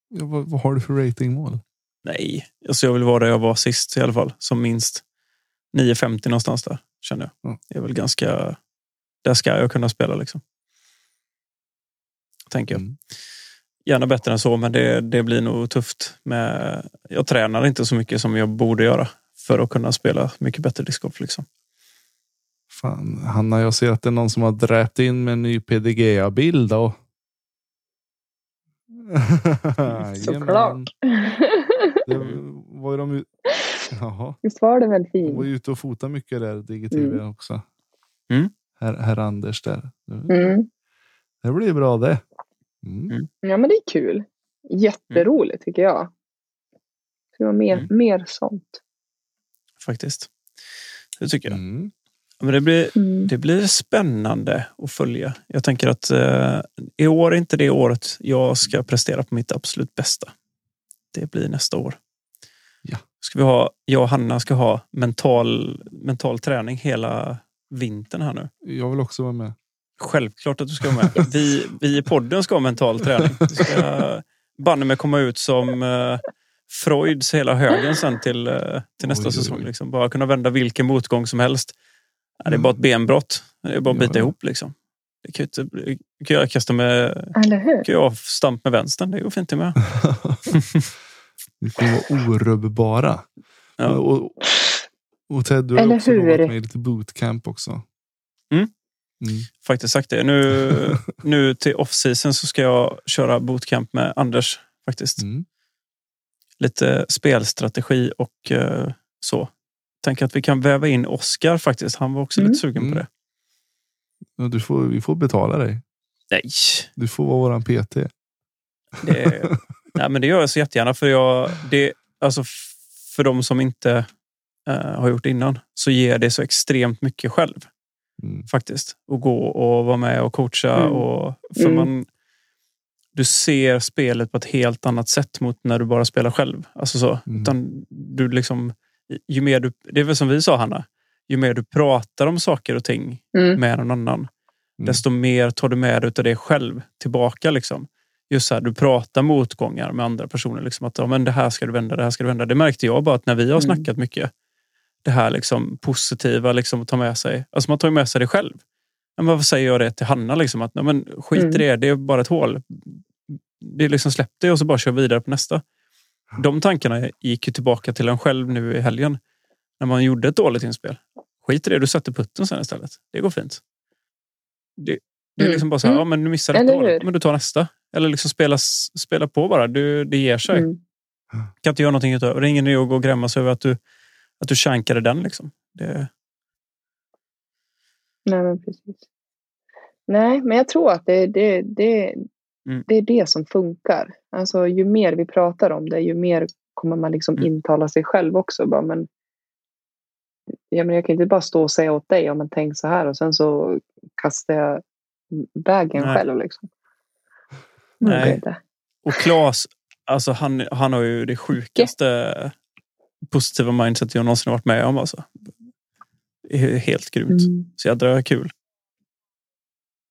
Ja, vad, vad har du för ratingmål? Nej, alltså jag vill vara där jag var sist i alla fall. Som minst 9.50 någonstans där känner jag. Mm. Det är väl ganska... Där ska jag kunna spela liksom. Tänker jag. Mm. Gärna bättre än så, men det, det blir nog tufft. Med, jag tränar inte så mycket som jag borde göra för att kunna spela mycket bättre discgolf. Liksom. Fan, Hanna, jag ser att det är någon som har dräpt in med en ny PDGA-bild. Såklart. Det var ju de ut... Jaha. Visst var det väl De var fint? ju ute och fotade mycket där, DigiTV Mm. också. Mm. Herr, herr Anders där. Mm. Det blir bra det. Mm. Mm. Ja, men det är kul. Jätteroligt tycker jag. Det var mer, Mm. mer sånt. Faktiskt. Det tycker jag. Men det blir, Mm. Det blir spännande att följa. Jag tänker att eh, i år är inte det året jag ska prestera på mitt absolut bästa. Det blir nästa år. Ja. Ska vi ha, jag och Hanna ska ha mental, mental träning hela vintern här nu. Jag vill också vara med. Självklart att du ska vara med. Vi, vi i podden ska ha mental träning. Vi ska banne mig komma ut som eh, Freuds hela högen sen till, eh, till nästa Oj, oj, säsong. oj. Liksom. Bara kunna vända vilken motgång som helst. Ja, det är bara ett benbrott. Det är bara att bita ja. ihop. Liksom. Det kan, ju inte, bli- kan jag kasta med kan jag stamp med vänstern. Det går fint det med. Vi kommer vara orubbbara. Ja. Och, och Ted, du har Eller också hur? varit med i lite bootcamp också. Mm. Mm. Faktiskt sagt det. Nu, nu till off-season så ska jag köra bootcamp med Anders. Faktiskt. Mm. Lite spelstrategi och eh, så. Tänker att vi kan väva in Oscar faktiskt. Han var också Mm. lite sugen på Mm. det. Ja, du får, vi får betala dig. Nej, Du får vara våran PT. det, nej, men det gör jag så jättegärna. För, jag, det, alltså, för de som inte eh, har gjort det innan så ger det så extremt mycket själv. Mm. faktiskt. Och gå och vara med och coacha. Mm. Och, för Mm. man, du ser spelet på ett helt annat sätt mot när du bara spelar själv. Alltså så. Mm. Utan du liksom, ju mer du, det är väl som vi sa Hanna, ju mer du pratar om saker och ting Mm. med någon annan, Mm. desto mer tar du med dig av det själv tillbaka. Liksom. Just så här, du pratar motgångar med andra personer. Liksom, att ja, men det här ska du vända, det här ska du vända. Det märkte jag bara att när vi har Mm. snackat mycket. Det här liksom positiva liksom, att ta med sig. Alltså man tar med sig det själv. Men varför säger jag det till Hanna? Liksom, att, men, skit Mm. i det, det är bara ett hål. Det är liksom släpp det och så bara kör vidare på nästa. De tankarna gick ju tillbaka till en själv nu i helgen. När man gjorde ett dåligt inspel. Skit i det, du sätter putten sen istället. Det går fint. Det, det är Mm. liksom bara så här, Mm. ja men du missade ett hur? Men du tar nästa. Eller liksom spela, spela på bara. Du, det ger sig. Mm. Kan inte göra någonting utöver. Det är ingen idé att gå och grämma sig över att du, att du shankade den. Liksom. Det, Nej, men precis. Nej, men jag tror att det, det, det, Mm. det är det som funkar. Alltså, ju mer vi pratar om det, ju mer kommer man liksom Mm. intala sig själv också. Bara, men, ja, men jag kan inte bara stå och säga åt dig, ja, men tänk så här och sen så kastar jag vägen Nej. själv. Liksom. Nej. Och Claes, alltså han, han har ju det sjukaste positiva mindset jag någonsin varit med om. Alltså. Helt grymt. Mm. Så jädra kul.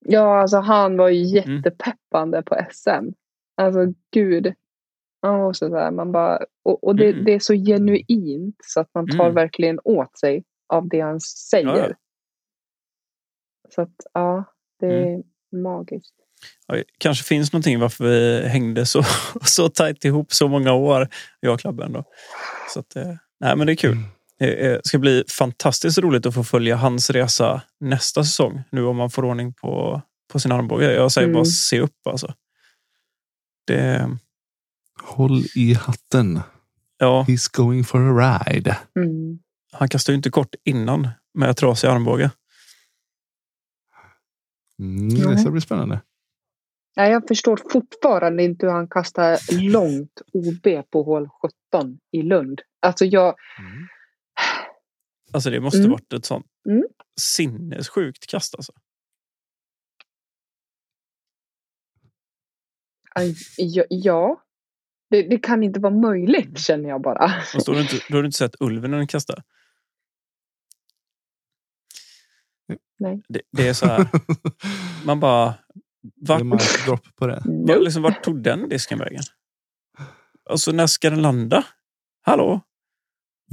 Ja, alltså han var ju Mm. jättepeppande på SM. Alltså gud. Han var så där, man bara, och, och det, Mm. det är så genuint så att man tar Mm. verkligen åt sig av det han säger. Ja. Så att ja, det är Mm. magiskt. Ja, kanske finns någonting varför vi hängde så, så tajt ihop så många år, jag och klubben. Då. Så att, eh, nej, men det är kul. Det eh, ska bli fantastiskt roligt att få följa hans resa nästa säsong. Nu om man får ordning på, på sin armbåge. Jag säger Mm. bara se upp alltså. Det, Håll i hatten. ja, He's going for a ride. Mm. han kastar ju inte kort innan med trasig armbåge. Mm, det ska bli spännande. Nej, jag förstår fortfarande inte hur han kastar långt OB på hål 17 i Lund. Alltså jag, Mm. Alltså det måste Mm. varit ett sånt Mm. sinnessjukt kast. Alltså. ja, ja. Det, det kan inte vara möjligt Mm. känner jag bara. Och så har du inte, då har du inte sett ulven när den kastar. Nej. Det, det är så här. Man bara... Vart, är mic drop på det. var, liksom, vart tog den disken vägen? Alltså när ska den landa? Hallå?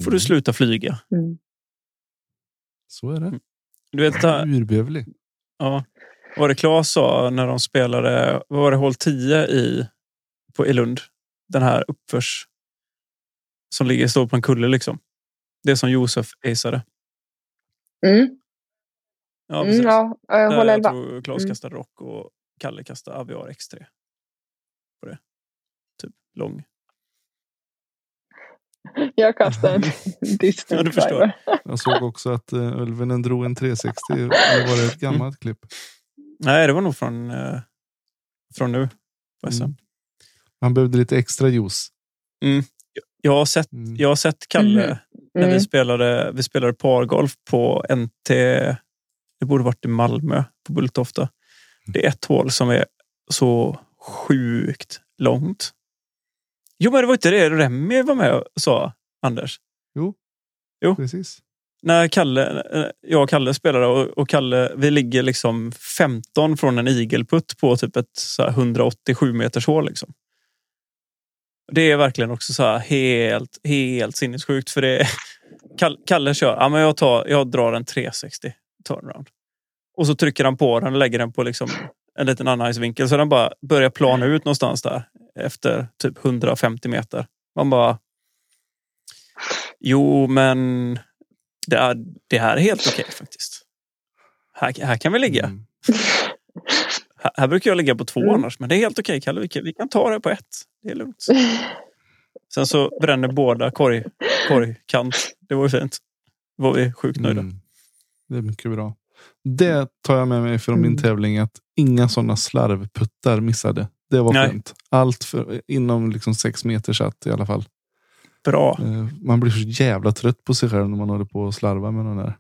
Får du Mm. sluta flyga? Mm. Så är det. Du vet, där, Urbövlig. ja, vad var det Claes sa när de spelade, vad var det, hål 10 i, på, i Lund? Den här uppförs som ligger står på en kulle liksom. Det som Josef aceade. Mm. Ja, Mm, precis. ja, jag Där håller jag elva. tror Claes Mm. kastade rock och Kalle kastade Aviar X3. På det. Typ lång. Jag kastar en Disney Ja, du förstår. Jag såg också att uh, Ulvenen drog en 360. Eller var det ett gammalt klipp? Nej, det var nog från, eh, från nu. Mm. Han behövde lite extra juice. Jag, har sett, Mm. jag har sett Kalle Mhm. när vi Mm. spelade, vi spelade pargolf på NT. Det borde varit i Malmö på Bulltofta. Det är ett hål som är så sjukt långt. Jo, men det var inte det Remy var med och sa, Anders. Precis. när Kalle, eh, jag och Kalle spelade och, och Kalle, vi ligger liksom 15 från en igelputt på typ ett så här 187 meters hål. Liksom. Det är verkligen också så här helt, helt sinnessjukt. För det är, Kalle, kör, ja, men jag, tar, jag drar en 360 turnaround. Och så trycker han på den och lägger den på liksom en liten anhajsvinkel. Så den bara börjar plana ut någonstans där efter typ 150 meter. Man bara... Jo, men det, är, det här är helt okej faktiskt. Här, här kan vi ligga. Mm. Här, här brukar jag ligga på två Mm. annars, men det är helt okej Kalle. Vi kan, vi kan ta det på ett. Det är lugnt. Sen så bränner båda korg, korgkant. Det var ju fint. Det var vi sjukt nöjda. Mm. Det är mycket bra. Det tar jag med mig från min Mm. tävling. Att inga sådana slarvputtar missade. Det var Nej. skönt. Allt för, inom liksom sex meter satt i alla fall. Bra. Eh, Man blir så jävla trött på sig själv när man håller på och slarva med den där.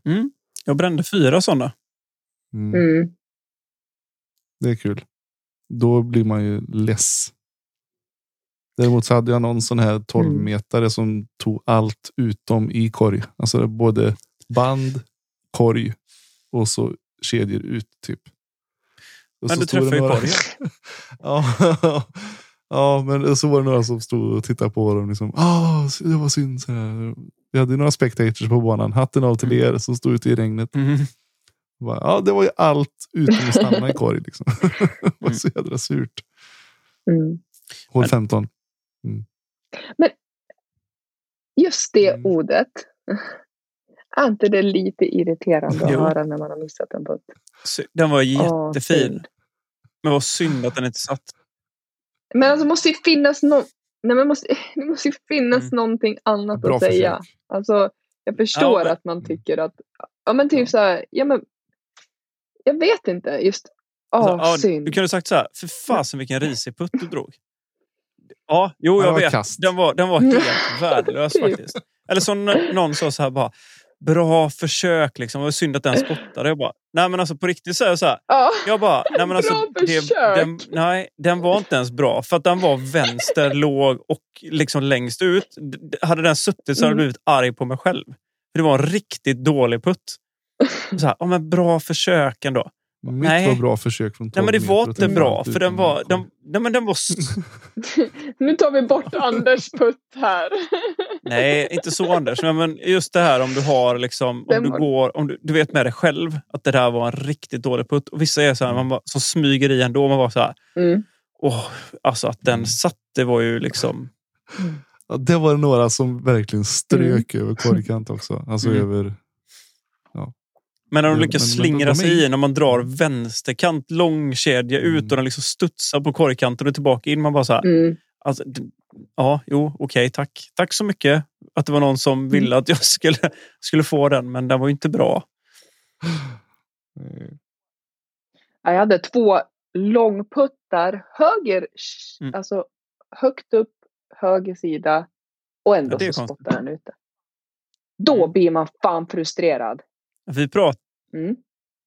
Jag brände fyra sådana. Mm. Mm. Det är kul. Då blir man ju less. Däremot så hade jag någon sån här 12 Mm. metare som tog allt utom i korg. Alltså både band, korg och så kedjor ut typ. Men så du träffar ju några- korgen. ja, ja, men så var det några som stod och tittade på dem. Liksom, ah, det var synd. Så här. Vi hade några spectators på banan. Hatten av till er som stod ute i regnet. Mm. Bara, Ja, det var ju allt utom att stanna i korg. Liksom. det var Mm. så jädra surt. Mm. Men- 15. Just det Mm. ordet. Är inte det lite irriterande att Jo. höra när man har missat en putt? Så Den var Åh, jättefin. synd. Men vad synd att den inte satt. Men alltså måste ju finnas någon... Nej, men måste, det måste ju finnas Mm. någonting annat Bra att säga. Alltså, jag förstår Ja, men- att man tycker att... Ja men typ så här, ja men... Jag vet inte, just... Åh, Alltså, ja, synd. Du kunde sagt så här, för fasen vilken risig putt du drog. Ja, jo Ja, jag vet. kast. Den var, den var helt värdelös Typ. faktiskt. Eller som någon sa så här bara, bra försök liksom. Det var synd att den spottade. Jag bara, nej men alltså på riktigt så är jag så här. Ja, Jag bara, nej men alltså. Det, den, nej, den var inte ens bra. För att den var vänster, låg och liksom längst ut. Hade den suttit så hade jag Mm. blivit arg på mig själv. För det var en riktigt dålig putt. Så här, ja, men bra försök ändå. Mitt Nej. var bra försök från 12 Nej men det var inte bra. För den var, den, nej, men den var nu tar vi bort Anders putt här. Nej, inte så Anders. Men- just det här om du har liksom, om du går, om du, du vet med dig själv att det där var en riktigt dålig putt. Och vissa är så här, man bara, som smyger i ändå. Man var så här, Mm. åh, alltså att den Mm. satt, det var ju liksom... Ja, det var några som verkligen strök över korgkant också. Alltså Mm. över... Men när de lyckas men- slingra sig i, när man drar vänsterkant, långkedja ut Mm. och den liksom studsar på korgkanten och tillbaka in. Man bara så här, Mm. alltså, ja, jo, okej, tack. Tack så mycket att det var någon som Mm. ville att jag skulle, skulle få den, men den var ju inte bra. Ja, Jag hade två långputtar, höger, Mm. alltså högt upp, höger sida och ändå Ja, så spottar den ute. Då Mm. blir man fan frustrerad. Vi prat, Mm.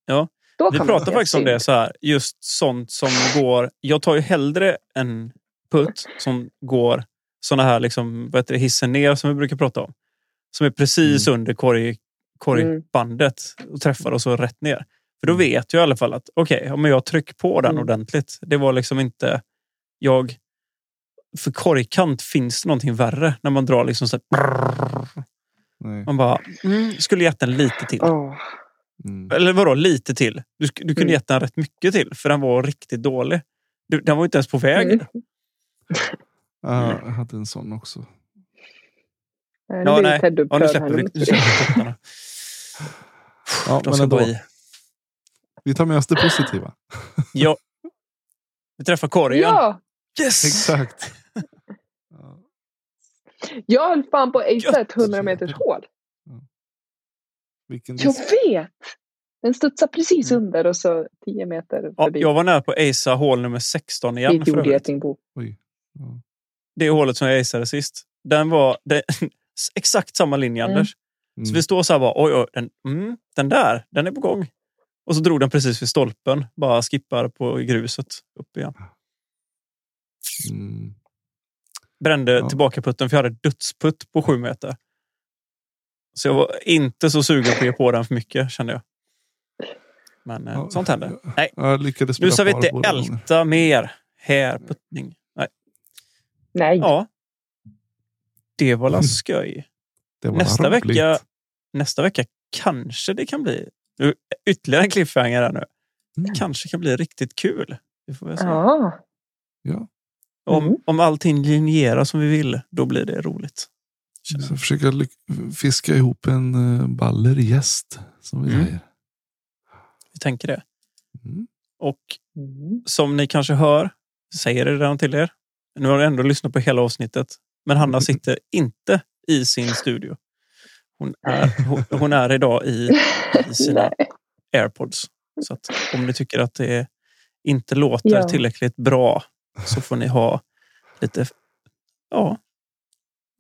Ja, Då Vi pratar faktiskt om det så här. Just sånt som går. Jag tar ju hellre en putt som går såna här liksom, vad heter det, hissen ner som vi brukar prata om. Som är precis under korg, korgbandet och träffar och så rätt ner. För då Mm. vet jag i alla fall att okej, okay, jag trycker på den Mm. ordentligt. Det var liksom inte jag. För korgkant finns det någonting värre när man drar liksom så här, nej. Man bara, mm, skulle gett den lite till. Åh. Mm. Eller vadå lite till? Du, du kunde Mm. gett den rätt mycket till, för den var riktigt dålig. Du, den var inte ens på väg. Mm. Ja, jag hade en sån också. Ja, Ja, nej. Ja, nu släpper vi, nu. nu släpper vi puttarna. Ja, De men ska ändå. bara i. Vi tar med oss det positiva. Ja. Vi träffar korgen. Ja, Yes! Exakt. Ja. jag höll fan på att acea ett 100 meters hål. Vilken Jag vet! Den studsar precis Mm. under och så 10 meter Ja, förbi. jag var nära på att acea hål nummer 16 igen. Dit gjorde. Getingbo. Oj. Ja. det hålet som jag aceade sist. Den var det, exakt samma linje, Mm. Anders. Mm. Så vi står så här bara, oj, oj, den, mm, den där, den är på gång. Och så drog den precis vid stolpen. Bara skippar på gruset upp igen. Mm. Brände Ja. tillbaka putten för jag hade dödsputt på sju meter. Så jag var inte så sugen på att ge på den för mycket kände jag. Men eh, Ja. sånt händer. Nej, Jag lyckades nu ska vi inte båda gånger. älta mer här puttning. Nej. Nej. Ja. Det var la skoj. Det var Nästa roligt. vecka, nästa vecka kanske det kan bli nu, ytterligare en cliffhanger här nu. Mm. Kanske kan bli riktigt kul. Vi får väl se. Ja. Ja. Om, Mm. om allting linjerar som vi vill, då blir det roligt. Vi ska försöka fiska ihop en uh, baller gäst. Som vi Mm. säger. Vi tänker det. Mm. Och Mm. som ni kanske hör, säger det redan till er. Nu har ni ändå lyssnat på hela avsnittet. Men Hanna sitter inte i sin studio. Hon är, hon, hon är idag i, i sina Nej. airpods. Så att om ni tycker att det inte låter Ja. tillräckligt bra så får ni ha lite... Ja,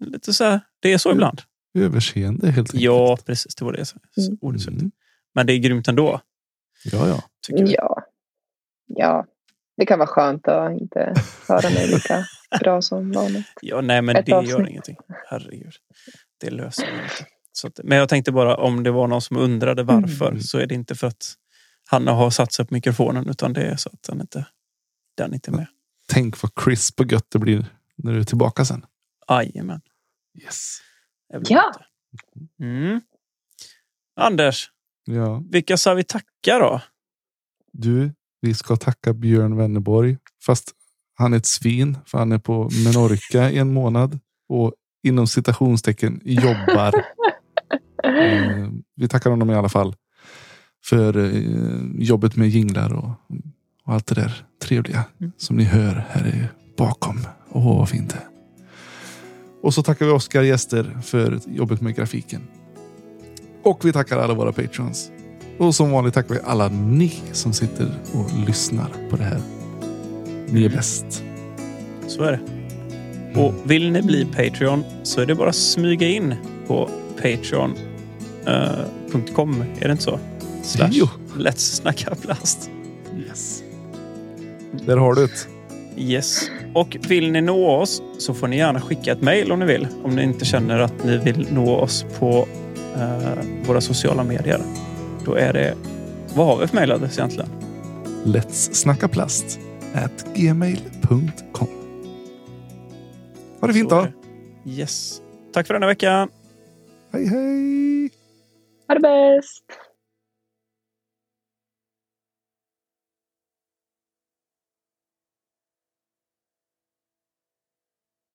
lite så här. Det är så Mm. ibland. Överseende helt enkelt. Ja, precis. Det var det Mm. ordet. Mm. Men det är grymt ändå. Ja, ja. Ja. Ja. Det kan vara skönt att inte höra mig lika bra som vanligt. Ja, nej, men Ett det gör avsnitt. ingenting. Herregud. Det löser inte. Så att, men jag tänkte bara om det var någon som undrade varför Mm. så är det inte för att Hanna har satt sig på mikrofonen utan det är så att den inte, den inte är med. Tänk vad crisp och gött det blir när du är tillbaka sen. Jajamän. Yes. Ja. Mm. Anders, Ja, vilka sa vi tacka då? du, vi ska tacka Björn Wennerborg. Fast han är ett svin, för han är på Menorca i en månad. Och inom citationstecken jobbar. Eh, vi tackar honom i alla fall. För eh, jobbet med jinglar och, och allt det där trevliga Mm. som ni hör här är bakom. Åh, vad fint det. Och så tackar vi Oskar gäster för jobbet med grafiken. Och vi tackar alla våra patrons. Och som vanligt tackar vi alla ni som sitter och lyssnar på det här. Ni är bäst. Så är det. Och vill ni bli Patreon så är det bara att smyga in på patreon.com. är det inte så? Slash Jo. Let's snacka plast. Yes. Där har du det. Yes. Och vill ni nå oss så får ni gärna skicka ett mejl om ni vill. Om ni inte känner att ni vill nå oss på eh, våra sociala medier. Då är det... Vad har vi för mejladress egentligen? Let's snacka plast at gmail.com. Ha det fint då. Yes. Tack för denna vecka. Hej hej. Ha det bäst!